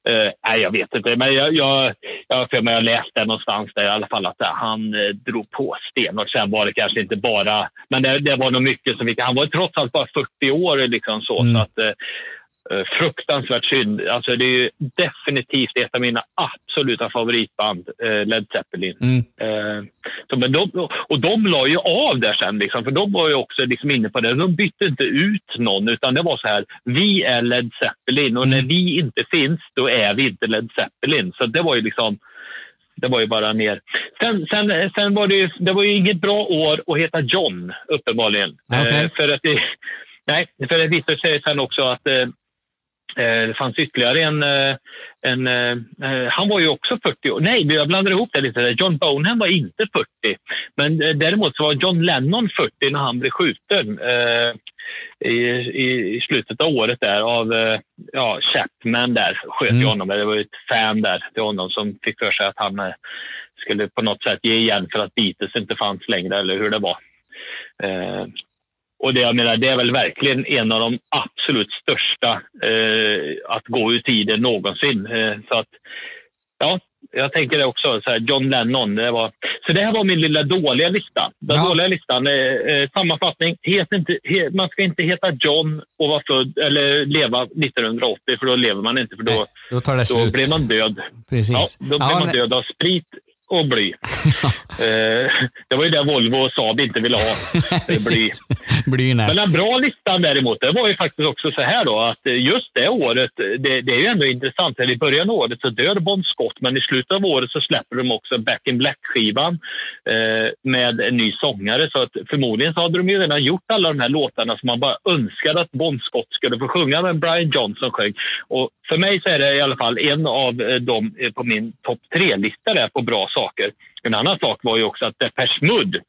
Eh, nej, jag vet inte, men jag, jag, jag för mig jag läste någonstans där i alla fall att han eh, drog på stenhårt. Sen var det kanske inte bara... Men det, det var nog mycket som vi... Han var trots allt bara 40 år liksom så. så att, Eh, fruktansvärt synd. Alltså det är ju definitivt ett av mina absoluta favoritband, eh, Led Zeppelin. Mm. Eh, så, men de, och de la ju av där sen, liksom, för de var ju också liksom inne på det. De bytte inte ut någon, utan det var så här, vi är Led Zeppelin och när vi inte finns, då är vi inte Led Zeppelin. Så det var ju liksom det var ju bara ner. Sen, sen, sen var det ju, det var ju inget bra år att heta John, uppenbarligen. Eh, för att det, nej, för det visade sig sen också att eh, eh, det fanns ytterligare en... eh, en eh, han var ju också 40 år. Nej, jag blandar ihop det lite. John Bonham var inte 40. Men eh, däremot så var John Lennon 40 när han blev skjuten eh, i, i, slutet av året där av eh, ja, Chapman där sköt ju honom. Det var ett fan där till honom som fick för sig att han eh, skulle på något sätt ge igen för att Beatles inte fanns längre eller hur det var. Och det, jag menar, det är väl verkligen en av de absolut största eh, att gå ur tiden någonsin. Eh, så att, ja, jag tänker det också. Så här, John Lennon. Det var, så det här var min lilla dåliga lista. Den dåliga listan. Eh, eh, sammanfattning. Het inte, he, man ska inte heta John och vara född eller leva 1980 för då lever man inte. För då, Då det då slut. blir man död. Precis. Ja, då blir Ja, man nej. död av sprit och bly. eh, det var ju det Volvo och Saab inte ville ha. eh. Bly nej. Men den bra listan däremot, det var ju faktiskt också så här då att just det året, det, det är ju ändå intressant, i början av året så dör Bon Scott men i slutet av året så släpper de också Back in Black-skivan eh, med en ny sångare så att förmodligen så hade de ju redan gjort alla de här låtarna som man bara önskade att Bon Scott skulle få sjunga men Brian Johnson sjöng. Och för mig så är det i alla fall en av eh, dem eh, på min topp tre-lista där på bra saker. En annan sak var ju också att Depeche Mode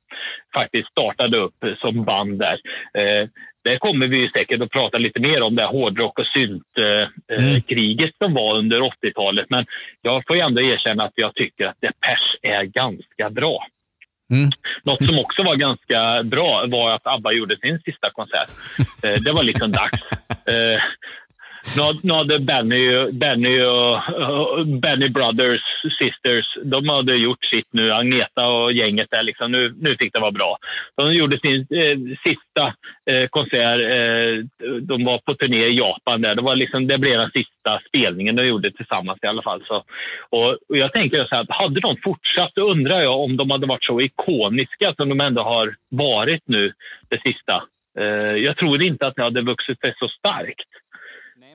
faktiskt startade upp eh, som band där. Eh, det kommer vi säkert att prata lite mer om, det här hårdrock och synt-kriget eh, kriget som var under 80-talet. Men jag får ändå erkänna att jag tycker att Depeche är ganska bra. Mm. Något som också var ganska bra var att ABBA gjorde sin sista konsert. Eh, det var liksom dags. Eh, nu hade- Benny, Benny och Benny Brothers Sisters, de hade gjort sitt nu. Agneta och gänget där liksom. Nu, nu fick det vara bra. De gjorde sin eh, sista eh, konsert. Eh, de var på turné i Japan där. Det, var liksom, det blev den sista spelningen de gjorde tillsammans i alla fall. Så, och, och jag tänker så här, hade de fortsatt, undrar jag om de hade varit så ikoniska som de ändå har varit nu det sista. Eh, jag tror inte att det hade vuxit sig så starkt.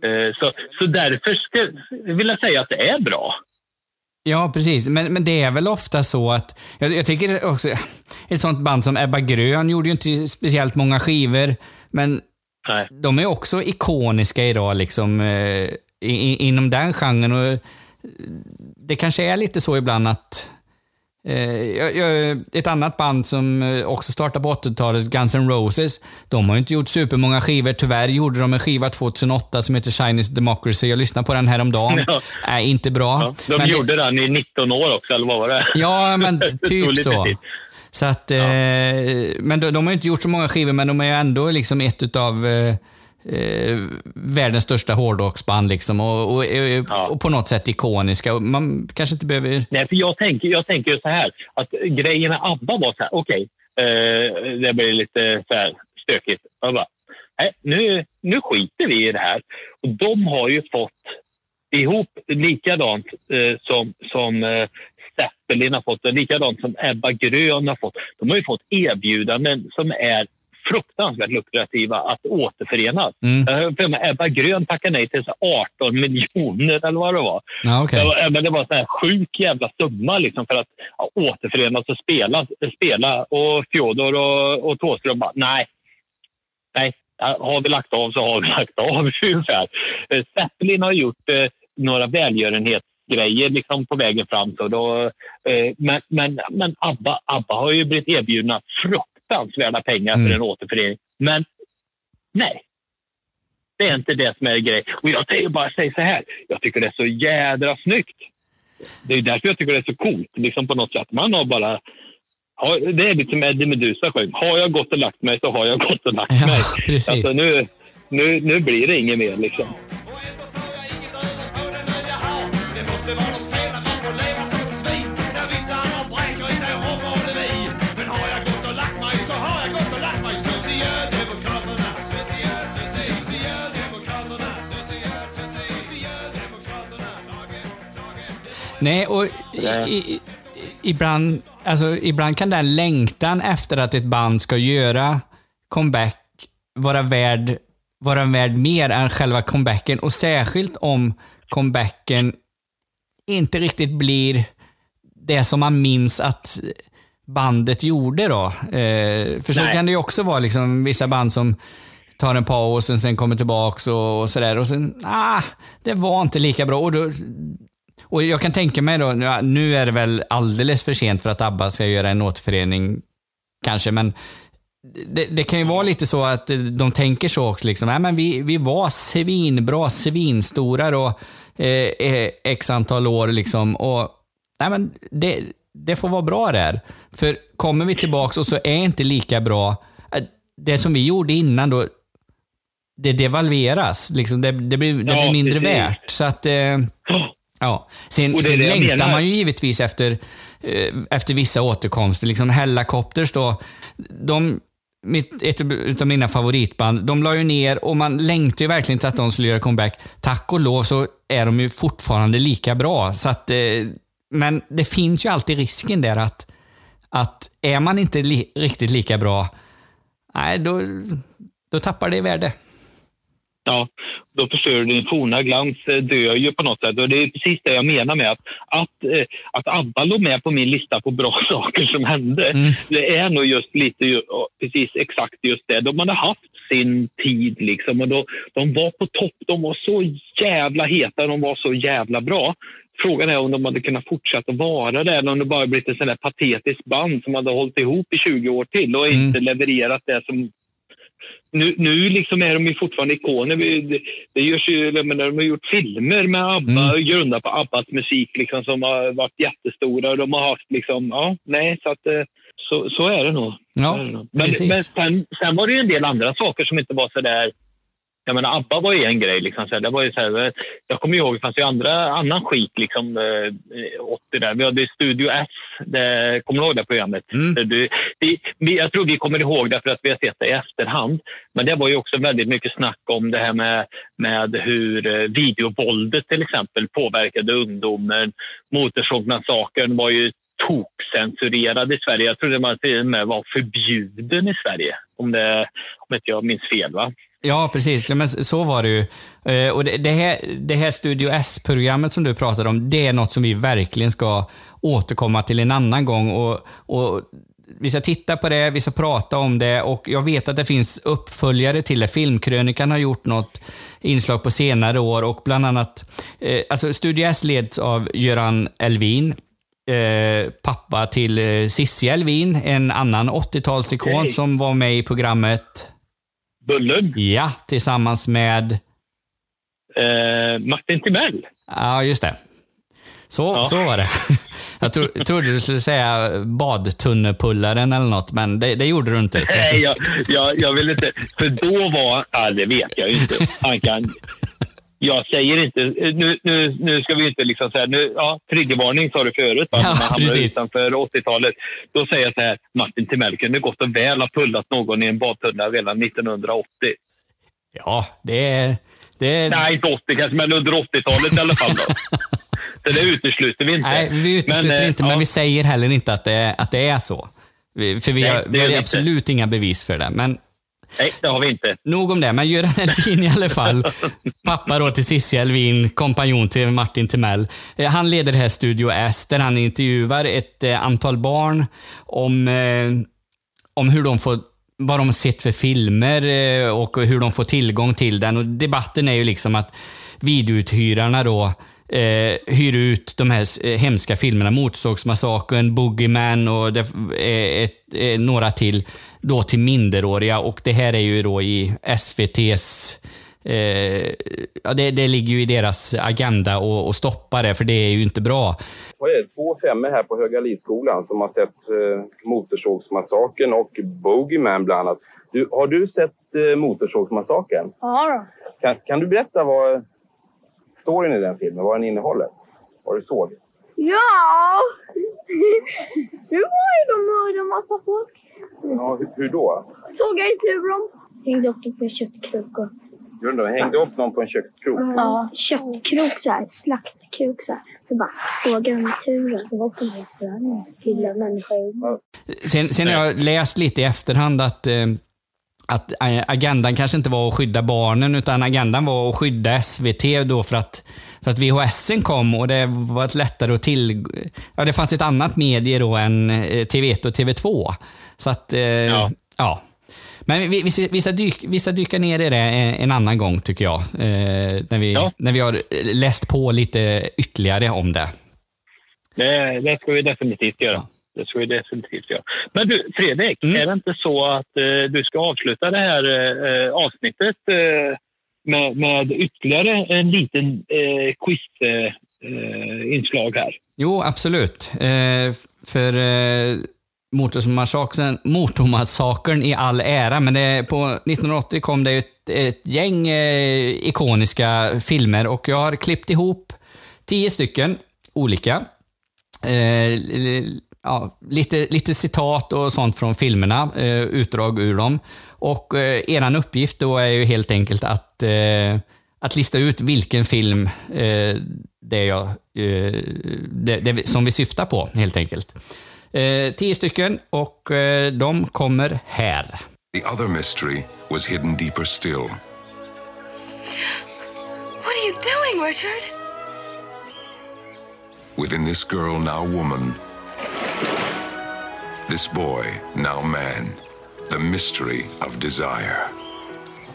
Eh, Så, så därför ska, vill jag säga att det är bra. Ja, precis. Men, men det är väl ofta så att, jag, jag tycker också, ett sånt band som Ebba Grön gjorde ju inte speciellt många skivor, men de är också ikoniska idag liksom, eh, i, inom den genren. Och det kanske är lite så ibland att ett annat band som eh, också startade på 80-talet, Guns N' Roses, de har ju inte gjort supermånga skivor. Tyvärr gjorde de en skiva 2008 som heter Chinese Democracy. Jag lyssnade på den här om dagen. Ja. Är inte bra. De Men det- gjorde den i 19 år också, eller vad var det? Ja, men Det typ så. tid. Så att, eh, men de, de har ju inte gjort så många skivor, men de är ju ändå liksom ett utav eh, världens största hårdrocksband liksom och, och, och, och på något sätt ikoniska. Man kanske inte behöver... Nej, för jag tänker, jag tänker så här att grejen med ABBA var så här, okej, eh, det blir lite så här stökigt. Jag bara, nej, nu, nu skiter vi i det här. Och de har ju fått ihop likadant eh, som, som eh, Zeppelin har fått och likadant som Ebba Grön har fått. De har ju fått erbjudanden som är fruktansvärt lukrativa att återförenas. Mm. För mig Ebba Grön tackade nej till så 18 miljoner eller vad det var. Ja, okej. Det var, men det var en sjuk jävla summa liksom för att ja, återförenas och spela. spela. Och Fjodor och, och Thåström bara, nej. Nej, har vi lagt av så har vi lagt av ungefär. Eh, Zeppelin har gjort eh, några välgörenhetsgrejer liksom på vägen fram. Så då, eh, men men, men ABBA, ABBA har ju blivit erbjudna fruktansvärda pengar Mm. för en återförening. Men nej, det är inte det som är grejen. Och jag säger bara säger så här. Jag tycker det är så jädra snyggt. Det är därför jag tycker det är så coolt. Liksom på något sätt. Man har bara... Det är lite som Eddie Meduza sjöng. Har jag gått och lagt mig så har jag gått och lagt mig. precis. Alltså nu, nu, nu blir det inget mer liksom. Nej, och i, i, ibland, alltså, ibland kan den längtan efter att ett band ska göra comeback vara värd, vara värd mer än själva comebacken. Och särskilt om comebacken inte riktigt blir det som man minns att bandet gjorde då. Eh, för så Nej. kan det ju också vara, liksom, vissa band som tar en paus och sen kommer tillbaks och, och sådär. Och sen, ah, det var inte lika bra. Och, då, och jag kan tänka mig då, nu är det väl alldeles för sent för att ABBA ska göra en återförening, kanske, men det, det kan ju vara lite så att de tänker så också. Liksom. Nej, men vi, vi var svinbra, svinstora då, eh, eh, x antal år. Liksom, och, nej, men det, det får vara bra där. För kommer vi tillbaks och så är inte lika bra, eh, det som vi gjorde innan då, det devalveras. Liksom, det, det, blir, det blir mindre värt. Så att, eh, ja. Sen, sen längtar man ju givetvis efter, eh, efter vissa återkomster. Liksom Hellacopters då, de, mitt, ett av mina favoritband, de la ju ner och man längtar ju verkligen till att de skulle göra comeback. Tack och lov så är de ju fortfarande lika bra. Så att, eh, men det finns ju alltid risken där att, att är man inte li, riktigt lika bra, nej, då, då tappar det i värde. Ja, då förstör din forna glans eh, dör ju på något sätt. Och det är precis det jag menar med att, att, eh, att ABBA låg med på min lista på bra saker som hände. Det är nog just lite, precis exakt just det. De hade haft sin tid liksom och då, de var på topp. De var så jävla heta, de var så jävla bra. Frågan är om de hade kunnat fortsätta vara det eller om det bara blivit ett sånt där patetiskt band som hade hållit ihop i 20 år till och inte levererat det som nu, nu liksom är de ju fortfarande ikoner. Det, det görs ju, de har gjort filmer med ABBA, grundat på ABBAs musik liksom, som har varit jättestora. Och de har haft liksom, ja, nej, så att eh, så, så är det nog. Ja, men, men sen, sen var det ju en del andra saker som inte var så där jag menar, ABBA var ju en grej. Liksom, så det var ju så här, jag kommer ihåg, det fanns ju andra, annan skit liksom, eh, 80 där. Vi hade Studio S, det, kommer du ihåg det programmet? Det, vi, vi, jag tror vi kommer ihåg det för att vi har sett det i efterhand. Men det var ju också väldigt mycket snack om det här med, med hur eh, videovåldet till exempel påverkade ungdomen. Motorsågsmassakern var ju tokcensurerad i Sverige. Jag trodde man till och med var förbjuden i Sverige, om, det, om inte jag minns fel. va? Ja, precis. Ja, men så var det ju. Eh, Och det, det, här, det här Studio S-programmet som du pratade om, det är något som vi verkligen ska återkomma till en annan gång. Och, och vi ska titta på det, vi ska prata om det och jag vet att det finns uppföljare till det. Filmkrönikan har gjort något inslag på senare år och bland annat, eh, alltså Studio S leds av Göran Elvin, eh, pappa till eh, Cissi Elvin, en annan 80-talsikon Okej. som var med i programmet Bullen? Ja, tillsammans med... Eh, Martin Timell. Ja, just det. Så, så var det. Jag tro, trodde du skulle säga badtunnepullaren eller något, men det, det gjorde du inte. Nej, jag, jag, jag vill inte. För då var... Ja, det vet jag ju inte. Han kan, jag säger inte... Nu, nu, nu ska vi inte liksom säga... Nu, ja, triggervarning sa du förut, va? Ja, man precis. utanför 80-talet. Då säger jag så här, Martin Timell kunde gott och väl ha pullat någon i en badtunna redan 1980. Ja, det är... Det är... Nej, inte 80 kanske, men under 80-talet i alla fall. Då. Så det utesluter vi inte. Nej, vi utesluter eh, inte, men ja. vi säger heller inte att det, att det är så. För vi Nej, har, vi har absolut inga bevis för det. Men Nej, det har vi inte. nog om det. Men Göran Elvin i alla fall, pappa då till Cissi Elvin, kompanjon till Martin Timell. Eh, Han leder det här Studio S där han intervjuar ett eh, antal barn om, eh, om hur de får vad de sett för filmer och hur de får tillgång till den. Och debatten är ju liksom att videouthyrarna då eh, hyr ut de här eh, hemska filmerna. Motorsågsmassakern, Boogeyman och det är ett, eh, några till då till minderåriga. Och det här är ju då i SVTs Eh, ja, det, det ligger ju i deras agenda att stoppa det, för det är ju inte bra. Vad är det? Två femmor här på Höga Lidskolan som har sett eh, Motorsågsmassakern och Bogeyman bland annat. Du, har du sett eh, Motorsågsmassakern? Ja Kan, kan du berätta vad storyn i den filmen, vad den innehåller? Vad du såg? Ja! Nu var ju de mördade massa folk. Ja, hur, hur då? Såg jag i turen. Hängde upp dem på köttkrukor. Gjorde de? Hängde upp någon på en kökskrok? Ja, köttkrok så här, slaktkrok så här. Så bara frågade de turen. Det var en restaurang. Fylla människor. Sen, sen har jag läst lite i efterhand att, eh, att eh, agendan kanske inte var att skydda barnen, utan agendan var att skydda SVT då för att, för att VHSen kom och det var ett lättare att till... Ja, det fanns ett annat medie då än eh, TV1 och TV2. Så att, eh, ja. Men vi, vi, ska- vi, ska dyk, vi ska dyka ner i det en, annan gång tycker jag. Eh, när, vi, när vi har läst på lite ytterligare om det. Det, det ska vi definitivt göra. Det ska vi definitivt göra. Men du, Fredrik, är det inte så att eh, du ska avsluta det här eh, avsnittet eh, med, med ytterligare en liten eh, quiz-inslag eh, inslag här? Jo, absolut. Eh, för eh, Motormassakern, Motormassakern i all ära, men det, på 1980 kom det ett, ett gäng eh, ikoniska filmer och jag har klippt ihop tio stycken olika. Eh, ja, lite, lite citat och sånt från filmerna, eh, utdrag ur dem. Och eh, eran uppgift då är ju helt enkelt att, eh, att lista ut vilken film eh, det är jag, eh, det, det, som vi syftar på, helt enkelt. Eh, tio stycken och eh, de kommer här. The other mystery was hidden deeper still. What are you doing, Richard? Within this girl, now woman. This boy, now man. The mystery of desire.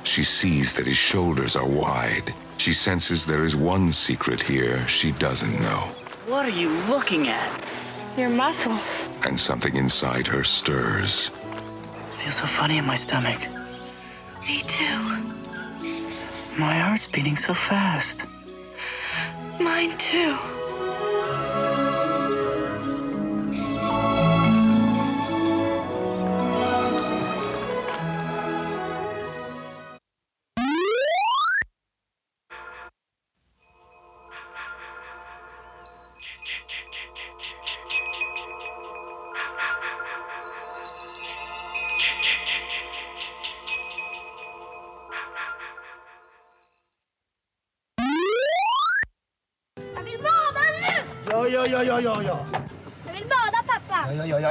She sees that his shoulders are wide. She senses there is one secret here she doesn't know. What are you looking at? Your muscles. And something inside her stirs. Feels so funny in my stomach. Me too. My heart's beating so fast. Mine too.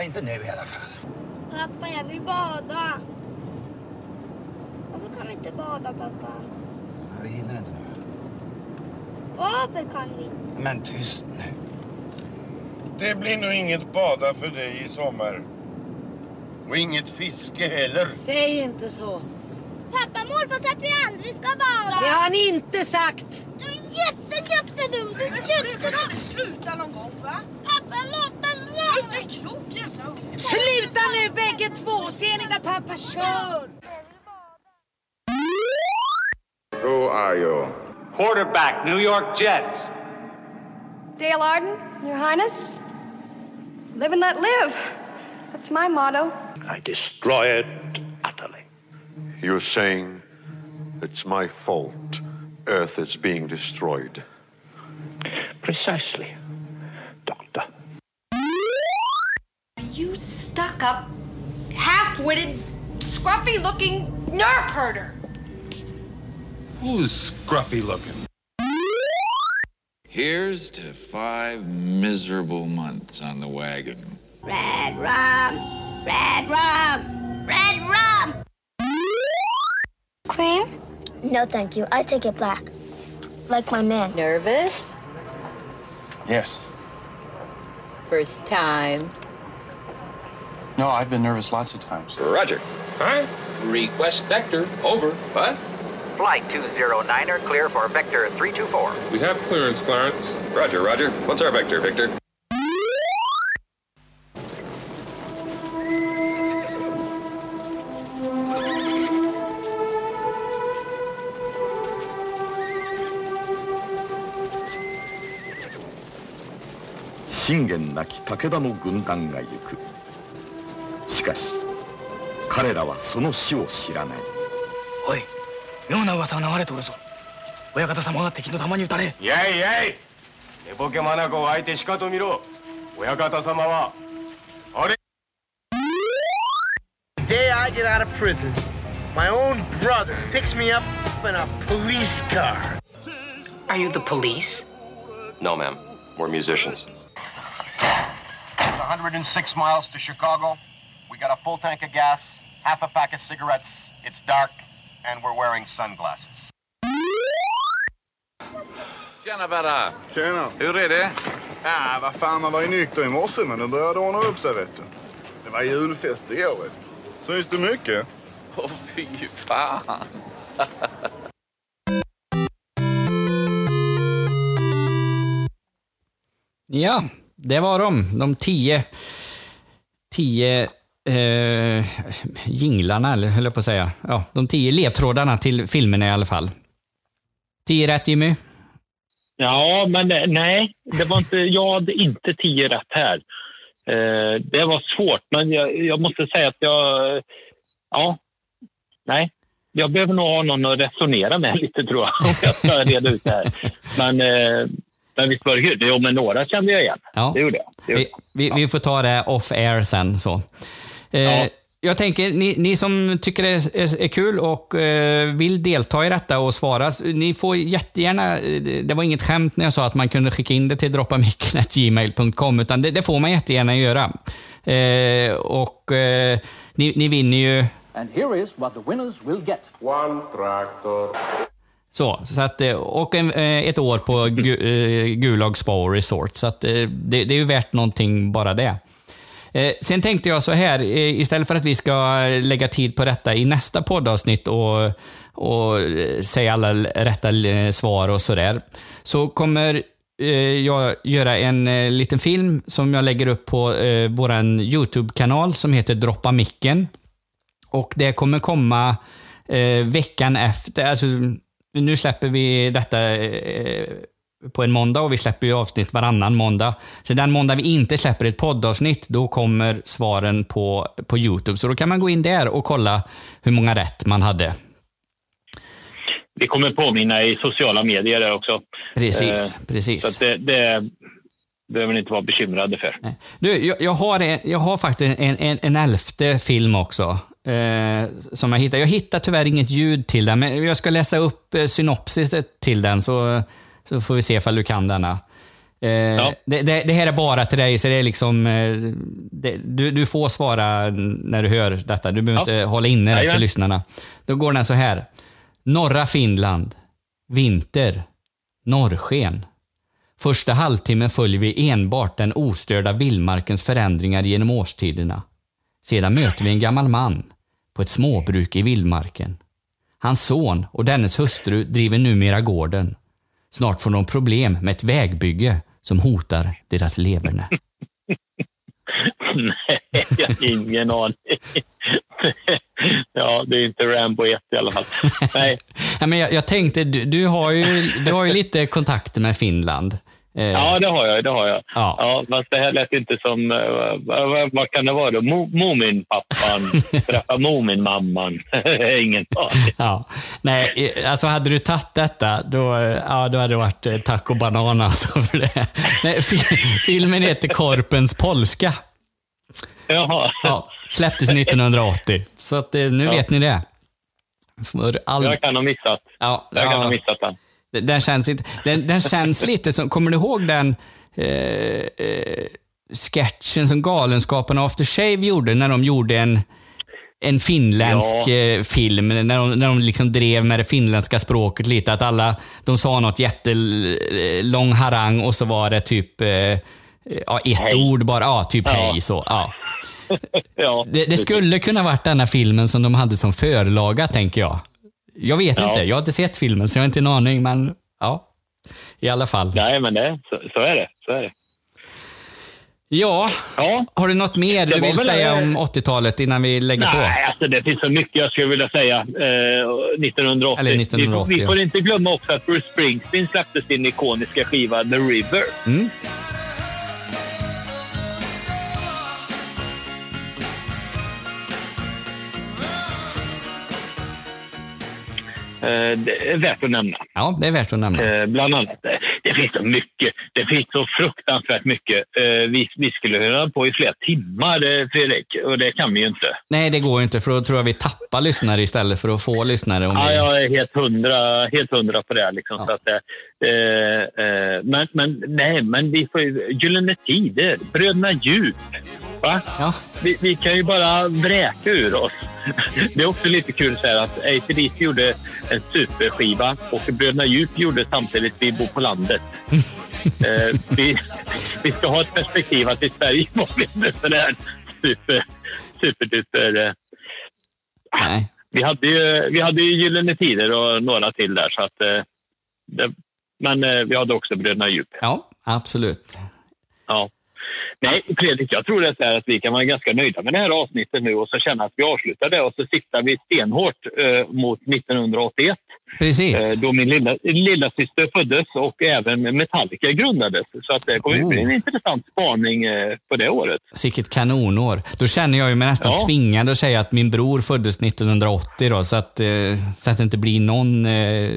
Ja, inte nu i alla fall. Pappa, jag vill bada. Varför kan vi inte bada pappa? Vi hinner inte nu. Varför kan vi inte? Men tyst nu. Det blir nog inget bada för dig i sommar. Och inget fiske heller. Säg inte så. Pappa, morfar sa att vi aldrig ska bada. Det har han inte sagt. Du är jätte, jättedum. Du är jättedum. Sluta någon gång, va? Sluta nu bägge två. Ser ni när pappa kör? Who are you? Quarterback, New York Jets. Dale Arden, Your Highness. Live and let live. That's my motto. I destroy it utterly. You're saying it's my fault Earth is being destroyed. Precisely. You stuck up, half witted, scruffy looking nerve herder. Who's scruffy looking? Here's to five miserable months on the wagon. Red rum, red rum, red rum. Cream? No, thank you. I take it black. Like my man. Nervous? Yes. First time. No, I've been nervous lots of times. Roger. Huh? Request vector. Over. What? Flight 209er clear for vector 324. We have clearance, Clarence. Roger, Roger. What's our vector, Victor? 信玄なき武田の軍団が行く しかし彼らはその死を知らないおい妙な噂が流れておるぞ親方様が敵の弾に撃たれやいやい寝ぼけ眼を相手しかと見ろ親方様はあれ day I get out of prison, my own brother picks me up in a police car. Are you the police? No, ma'am. We're musicians. It's 106 miles to Chicago. We got a full tank of gas, half a pack of cigarettes. It's dark, and we're wearing sunglasses. Tjena Berra! Tjena! Hur är det? Ja, vad fan, man var ju nykter i morse men det började ordna upp sig vet du. Det var julfest igår vet du. Syns det mycket? Åh fy fan! Ja, det var de. De tio, tio eh, jinglarna, eller höll jag på att säga. Ja, de tio ledtrådarna till filmerna i alla fall. Tio rätt Jimmy? Ja, men eh, nej, det var inte, jag hade inte tio rätt här. Eh, det var svårt, men jag, jag måste säga att jag... Ja, nej. Jag behöver nog ha någon att resonera med lite, tror jag, om jag ska reda ut det här. Men, eh, men visst var det kul. Jo, men några kände jag igen. Ja. Det gjorde jag. Det gjorde Vi, vi, vi får ta det off air sen. Så. Eh, Jag tänker, ni, ni som tycker det är, är, kul och eh, vill delta i detta och svara, ni får jättegärna, eh, det var inget skämt när jag sa att man kunde skicka in det till droppamicken.gmail.com, utan det, det får man jättegärna göra. Eh, och eh, ni, ni vinner ju And here is what the winners will get. One tractor. Så, så att, och en, ett år på gu, Gulag Spa Resort. Så att, det, det är ju värt någonting bara det. Eh, sen tänkte jag så här, eh, istället för att vi ska lägga tid på detta i nästa poddavsnitt och, och eh, säga alla rätta svar och sådär, så kommer jag göra en liten film som jag lägger upp på eh, vår YouTube-kanal som heter Droppa micken. Och det kommer komma eh, veckan efter. Alltså, nu släpper vi detta eh, på en måndag och vi släpper ju avsnitt varannan måndag. Så den måndag vi inte släpper ett poddavsnitt, då kommer svaren på, på YouTube. Så då kan man gå in där och kolla hur många rätt man hade. Vi kommer påminna i sociala medier där också. Precis, precis. Så det, det behöver ni inte vara bekymrade för. Du, jag, jag, har, en, jag har faktiskt en, en, en elfte film också. Eh, som jag hittar. Jag hittar tyvärr inget ljud till den, men jag ska läsa upp eh, synopsiset till den så, så får vi se ifall du kan denna. Eh, det, det, det här är bara till dig, så det är liksom... Eh, det, du, du får svara när du hör detta. Du behöver Ja. inte hålla inne det för Jajamän. lyssnarna. Då går den så här. Norra Finland. Vinter. Norrsken. Första halvtimmen följer vi enbart den ostörda vildmarkens förändringar genom årstiderna. Sedan möter vi en gammal man på ett småbruk i vildmarken. Hans son och dennes hustru driver numera gården. Snart får de problem med ett vägbygge som hotar deras leverne. Nej, jag har ingen aning. ja, det är inte Rambo 1 i alla fall. Nej, Ja, men jag, jag tänkte, du, du, har ju, du har ju lite kontakter med Finland. Eh, ja, det har jag. Det har jag. Ja. Ja, fast det här lät inte som... eh, vad, vad, kan det vara då? Mo, Muminpappan träffar Muminmamman. Ingen aning. Ja. Nej, eh, alltså hade du tagit detta, då, eh, ja, då hade det varit tack och banan alltså för det. Nej, fi, filmen heter Korpens polska. Jaha. Ja, släpptes 1980. Så att, nu Ja. vet ni det. All... Jag kan ha missat. Ja, Jag kan ja. ha missat den. Den- känns, inte, den, den känns lite som, kommer du ihåg den eh, eh, sketchen som Galenskaparna After Shave gjorde när de gjorde en, en finländsk Ja. eh, film, när de, när de liksom drev med det finländska språket lite, att alla, de sa något jättelång harang och så var det typ eh, ja, ett Hej. ord bara, ja, typ Ja. hej så. Ja. Ja, Det, det skulle kunna varit denna filmen som de hade som förlaga, tänker jag. Jag vet Ja. inte, jag har inte sett filmen så jag har inte en aning, men ja. I alla fall. Nej, men det, så, så är det. Så är det. Ja, har du något mer Det du vill säga eh, om 80-talet innan vi lägger på? Nej, alltså det finns så mycket jag skulle vilja säga. Eh, 1980. Eller 1980, Vi, får- vi får ja. inte glömma också att Bruce Springsteen släppte sin ikoniska skiva The River. Mm. Det är värt att nämna. Ja, det är värt att nämna. Eh, bland annat. Det finns så mycket. Det finns så fruktansvärt mycket. Eh, vi, vi skulle höra på i flera timmar, eh, Fredrik, och det kan vi ju inte. Nej, det går ju inte, för då tror jag vi tappar lyssnare istället för att få lyssnare. Om Ja, vi... jag är helt hundra, helt hundra på det. Liksom, så att, eh, eh, men, men, nej, men vi får ju Gyllene Tider, Bröderna Djup. Va? Vi, vi kan ju bara vräka ur oss. Det är också lite kul så här att ACDC gjorde en superskiva och Bröderna Djup gjorde samtidigt Vi bor på landet. eh, vi, vi ska ha ett perspektiv att i Sverige var vi inte sådär super, superduper... Eh, Nej. vi hade ju, vi hade ju Gyllene Tider och några till där. Så att, eh, det, men eh, vi hade också Bröderna Djup. Ja, absolut. Ja. Nej, Fredrik, jag tror det är att vi kan vara ganska nöjda med det här avsnittet nu och så känna att vi avslutar det och så siktar vi stenhårt eh, mot 1981. Precis. Eh, då min lilla, lilla syster föddes och även Metallica grundades. Så att det kommer Oh. bli en intressant spaning eh, på det året. Sicket kanonår. Då känner jag ju mig nästan Ja. tvingad att säga att min bror föddes 1980 då, så att, eh, så att det inte blir någon eh,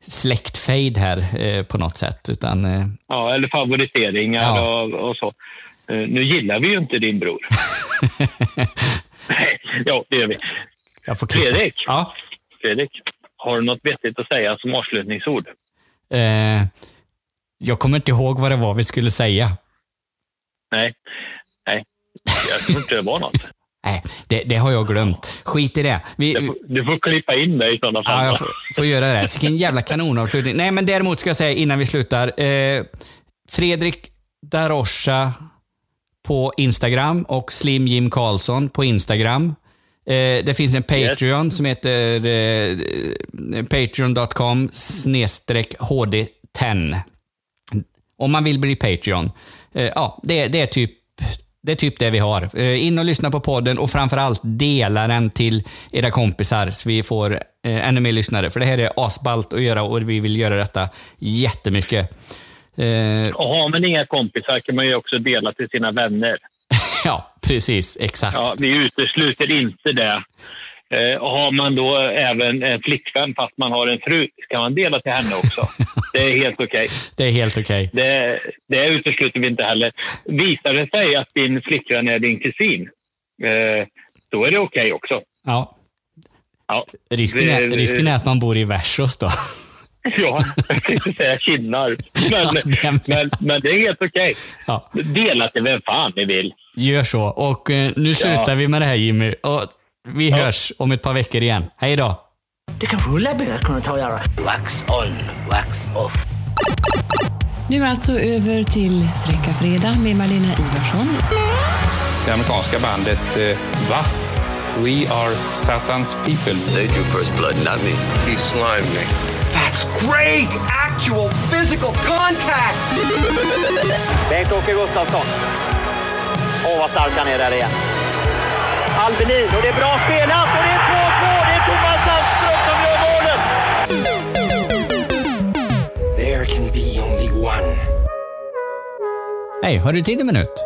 släktfejd här eh, på något sätt. Utan, eh, Ja, eller favoriseringar Ja. och, och så. Eh, nu gillar vi ju inte din bror. Nej, ja, det gör vi. Fredrik, Ja. Fredrik, har du något vettigt att säga som avslutningsord? Eh, jag kommer inte ihåg vad det var vi skulle säga. Nej, nej. Jag tror inte det var något. Nej, det, det har jag glömt. Skit i det. Vi, Du får, du får klippa in det i sådana fall. Ja, jag får, får göra det. Vilken jävla kanonavslutning. Nej, men däremot ska jag säga innan vi slutar. Eh, Fredrik Darosha på Instagram och Slim Jim Karlsson på Instagram. Eh, det finns en Patreon som heter eh, patreon.com snedstreck hd10. Om man vill bli Patreon. Eh, ja, det, det är typ det är typ det vi har. Eh, In och lyssna på podden och framförallt dela den till era kompisar så vi får eh, ännu mer lyssnare. För det här är asballt att göra och vi vill göra detta jättemycket. Eh, Och har man inga kompisar kan man ju också dela till sina vänner. ja, precis. Exakt. Ja, vi utesluter inte det. Eh, och har man då även en flickvän fast man har en fru kan man dela till henne också. Det är helt okej. Det är helt okej. Det, det utesluter vi inte heller. Visar det sig att din flickvän är din kusin, eh, då är det okej också. Ja. Ja. Risken, är, risken är att man bor i Versos då. Ja, jag tänkte säga kinnar. Men, men, men det är helt okej. Ja. Dela till vem fan ni vill. Gör så. Och eh, nu slutar vi med det här Jimmy. Och vi hörs om ett par veckor igen. Hej då! Det kan rulla göra. Wax on, wax off. Nu alltså över till Fräcka Fredag med Malena Ivarsson. Det amerikanska bandet eh, W.A.S.P. We are Satan's people. They drew first blood, not me. He slimed me. That's great! Actual physical contact! Bengt-Åke Gustafsson. Åh, vad stark han är där igen. Albinin, och det är bra spelat! Och det är 2-2! Det är Thomas Sandström som gör målet! There can be only one. Hej, har du tid en minut?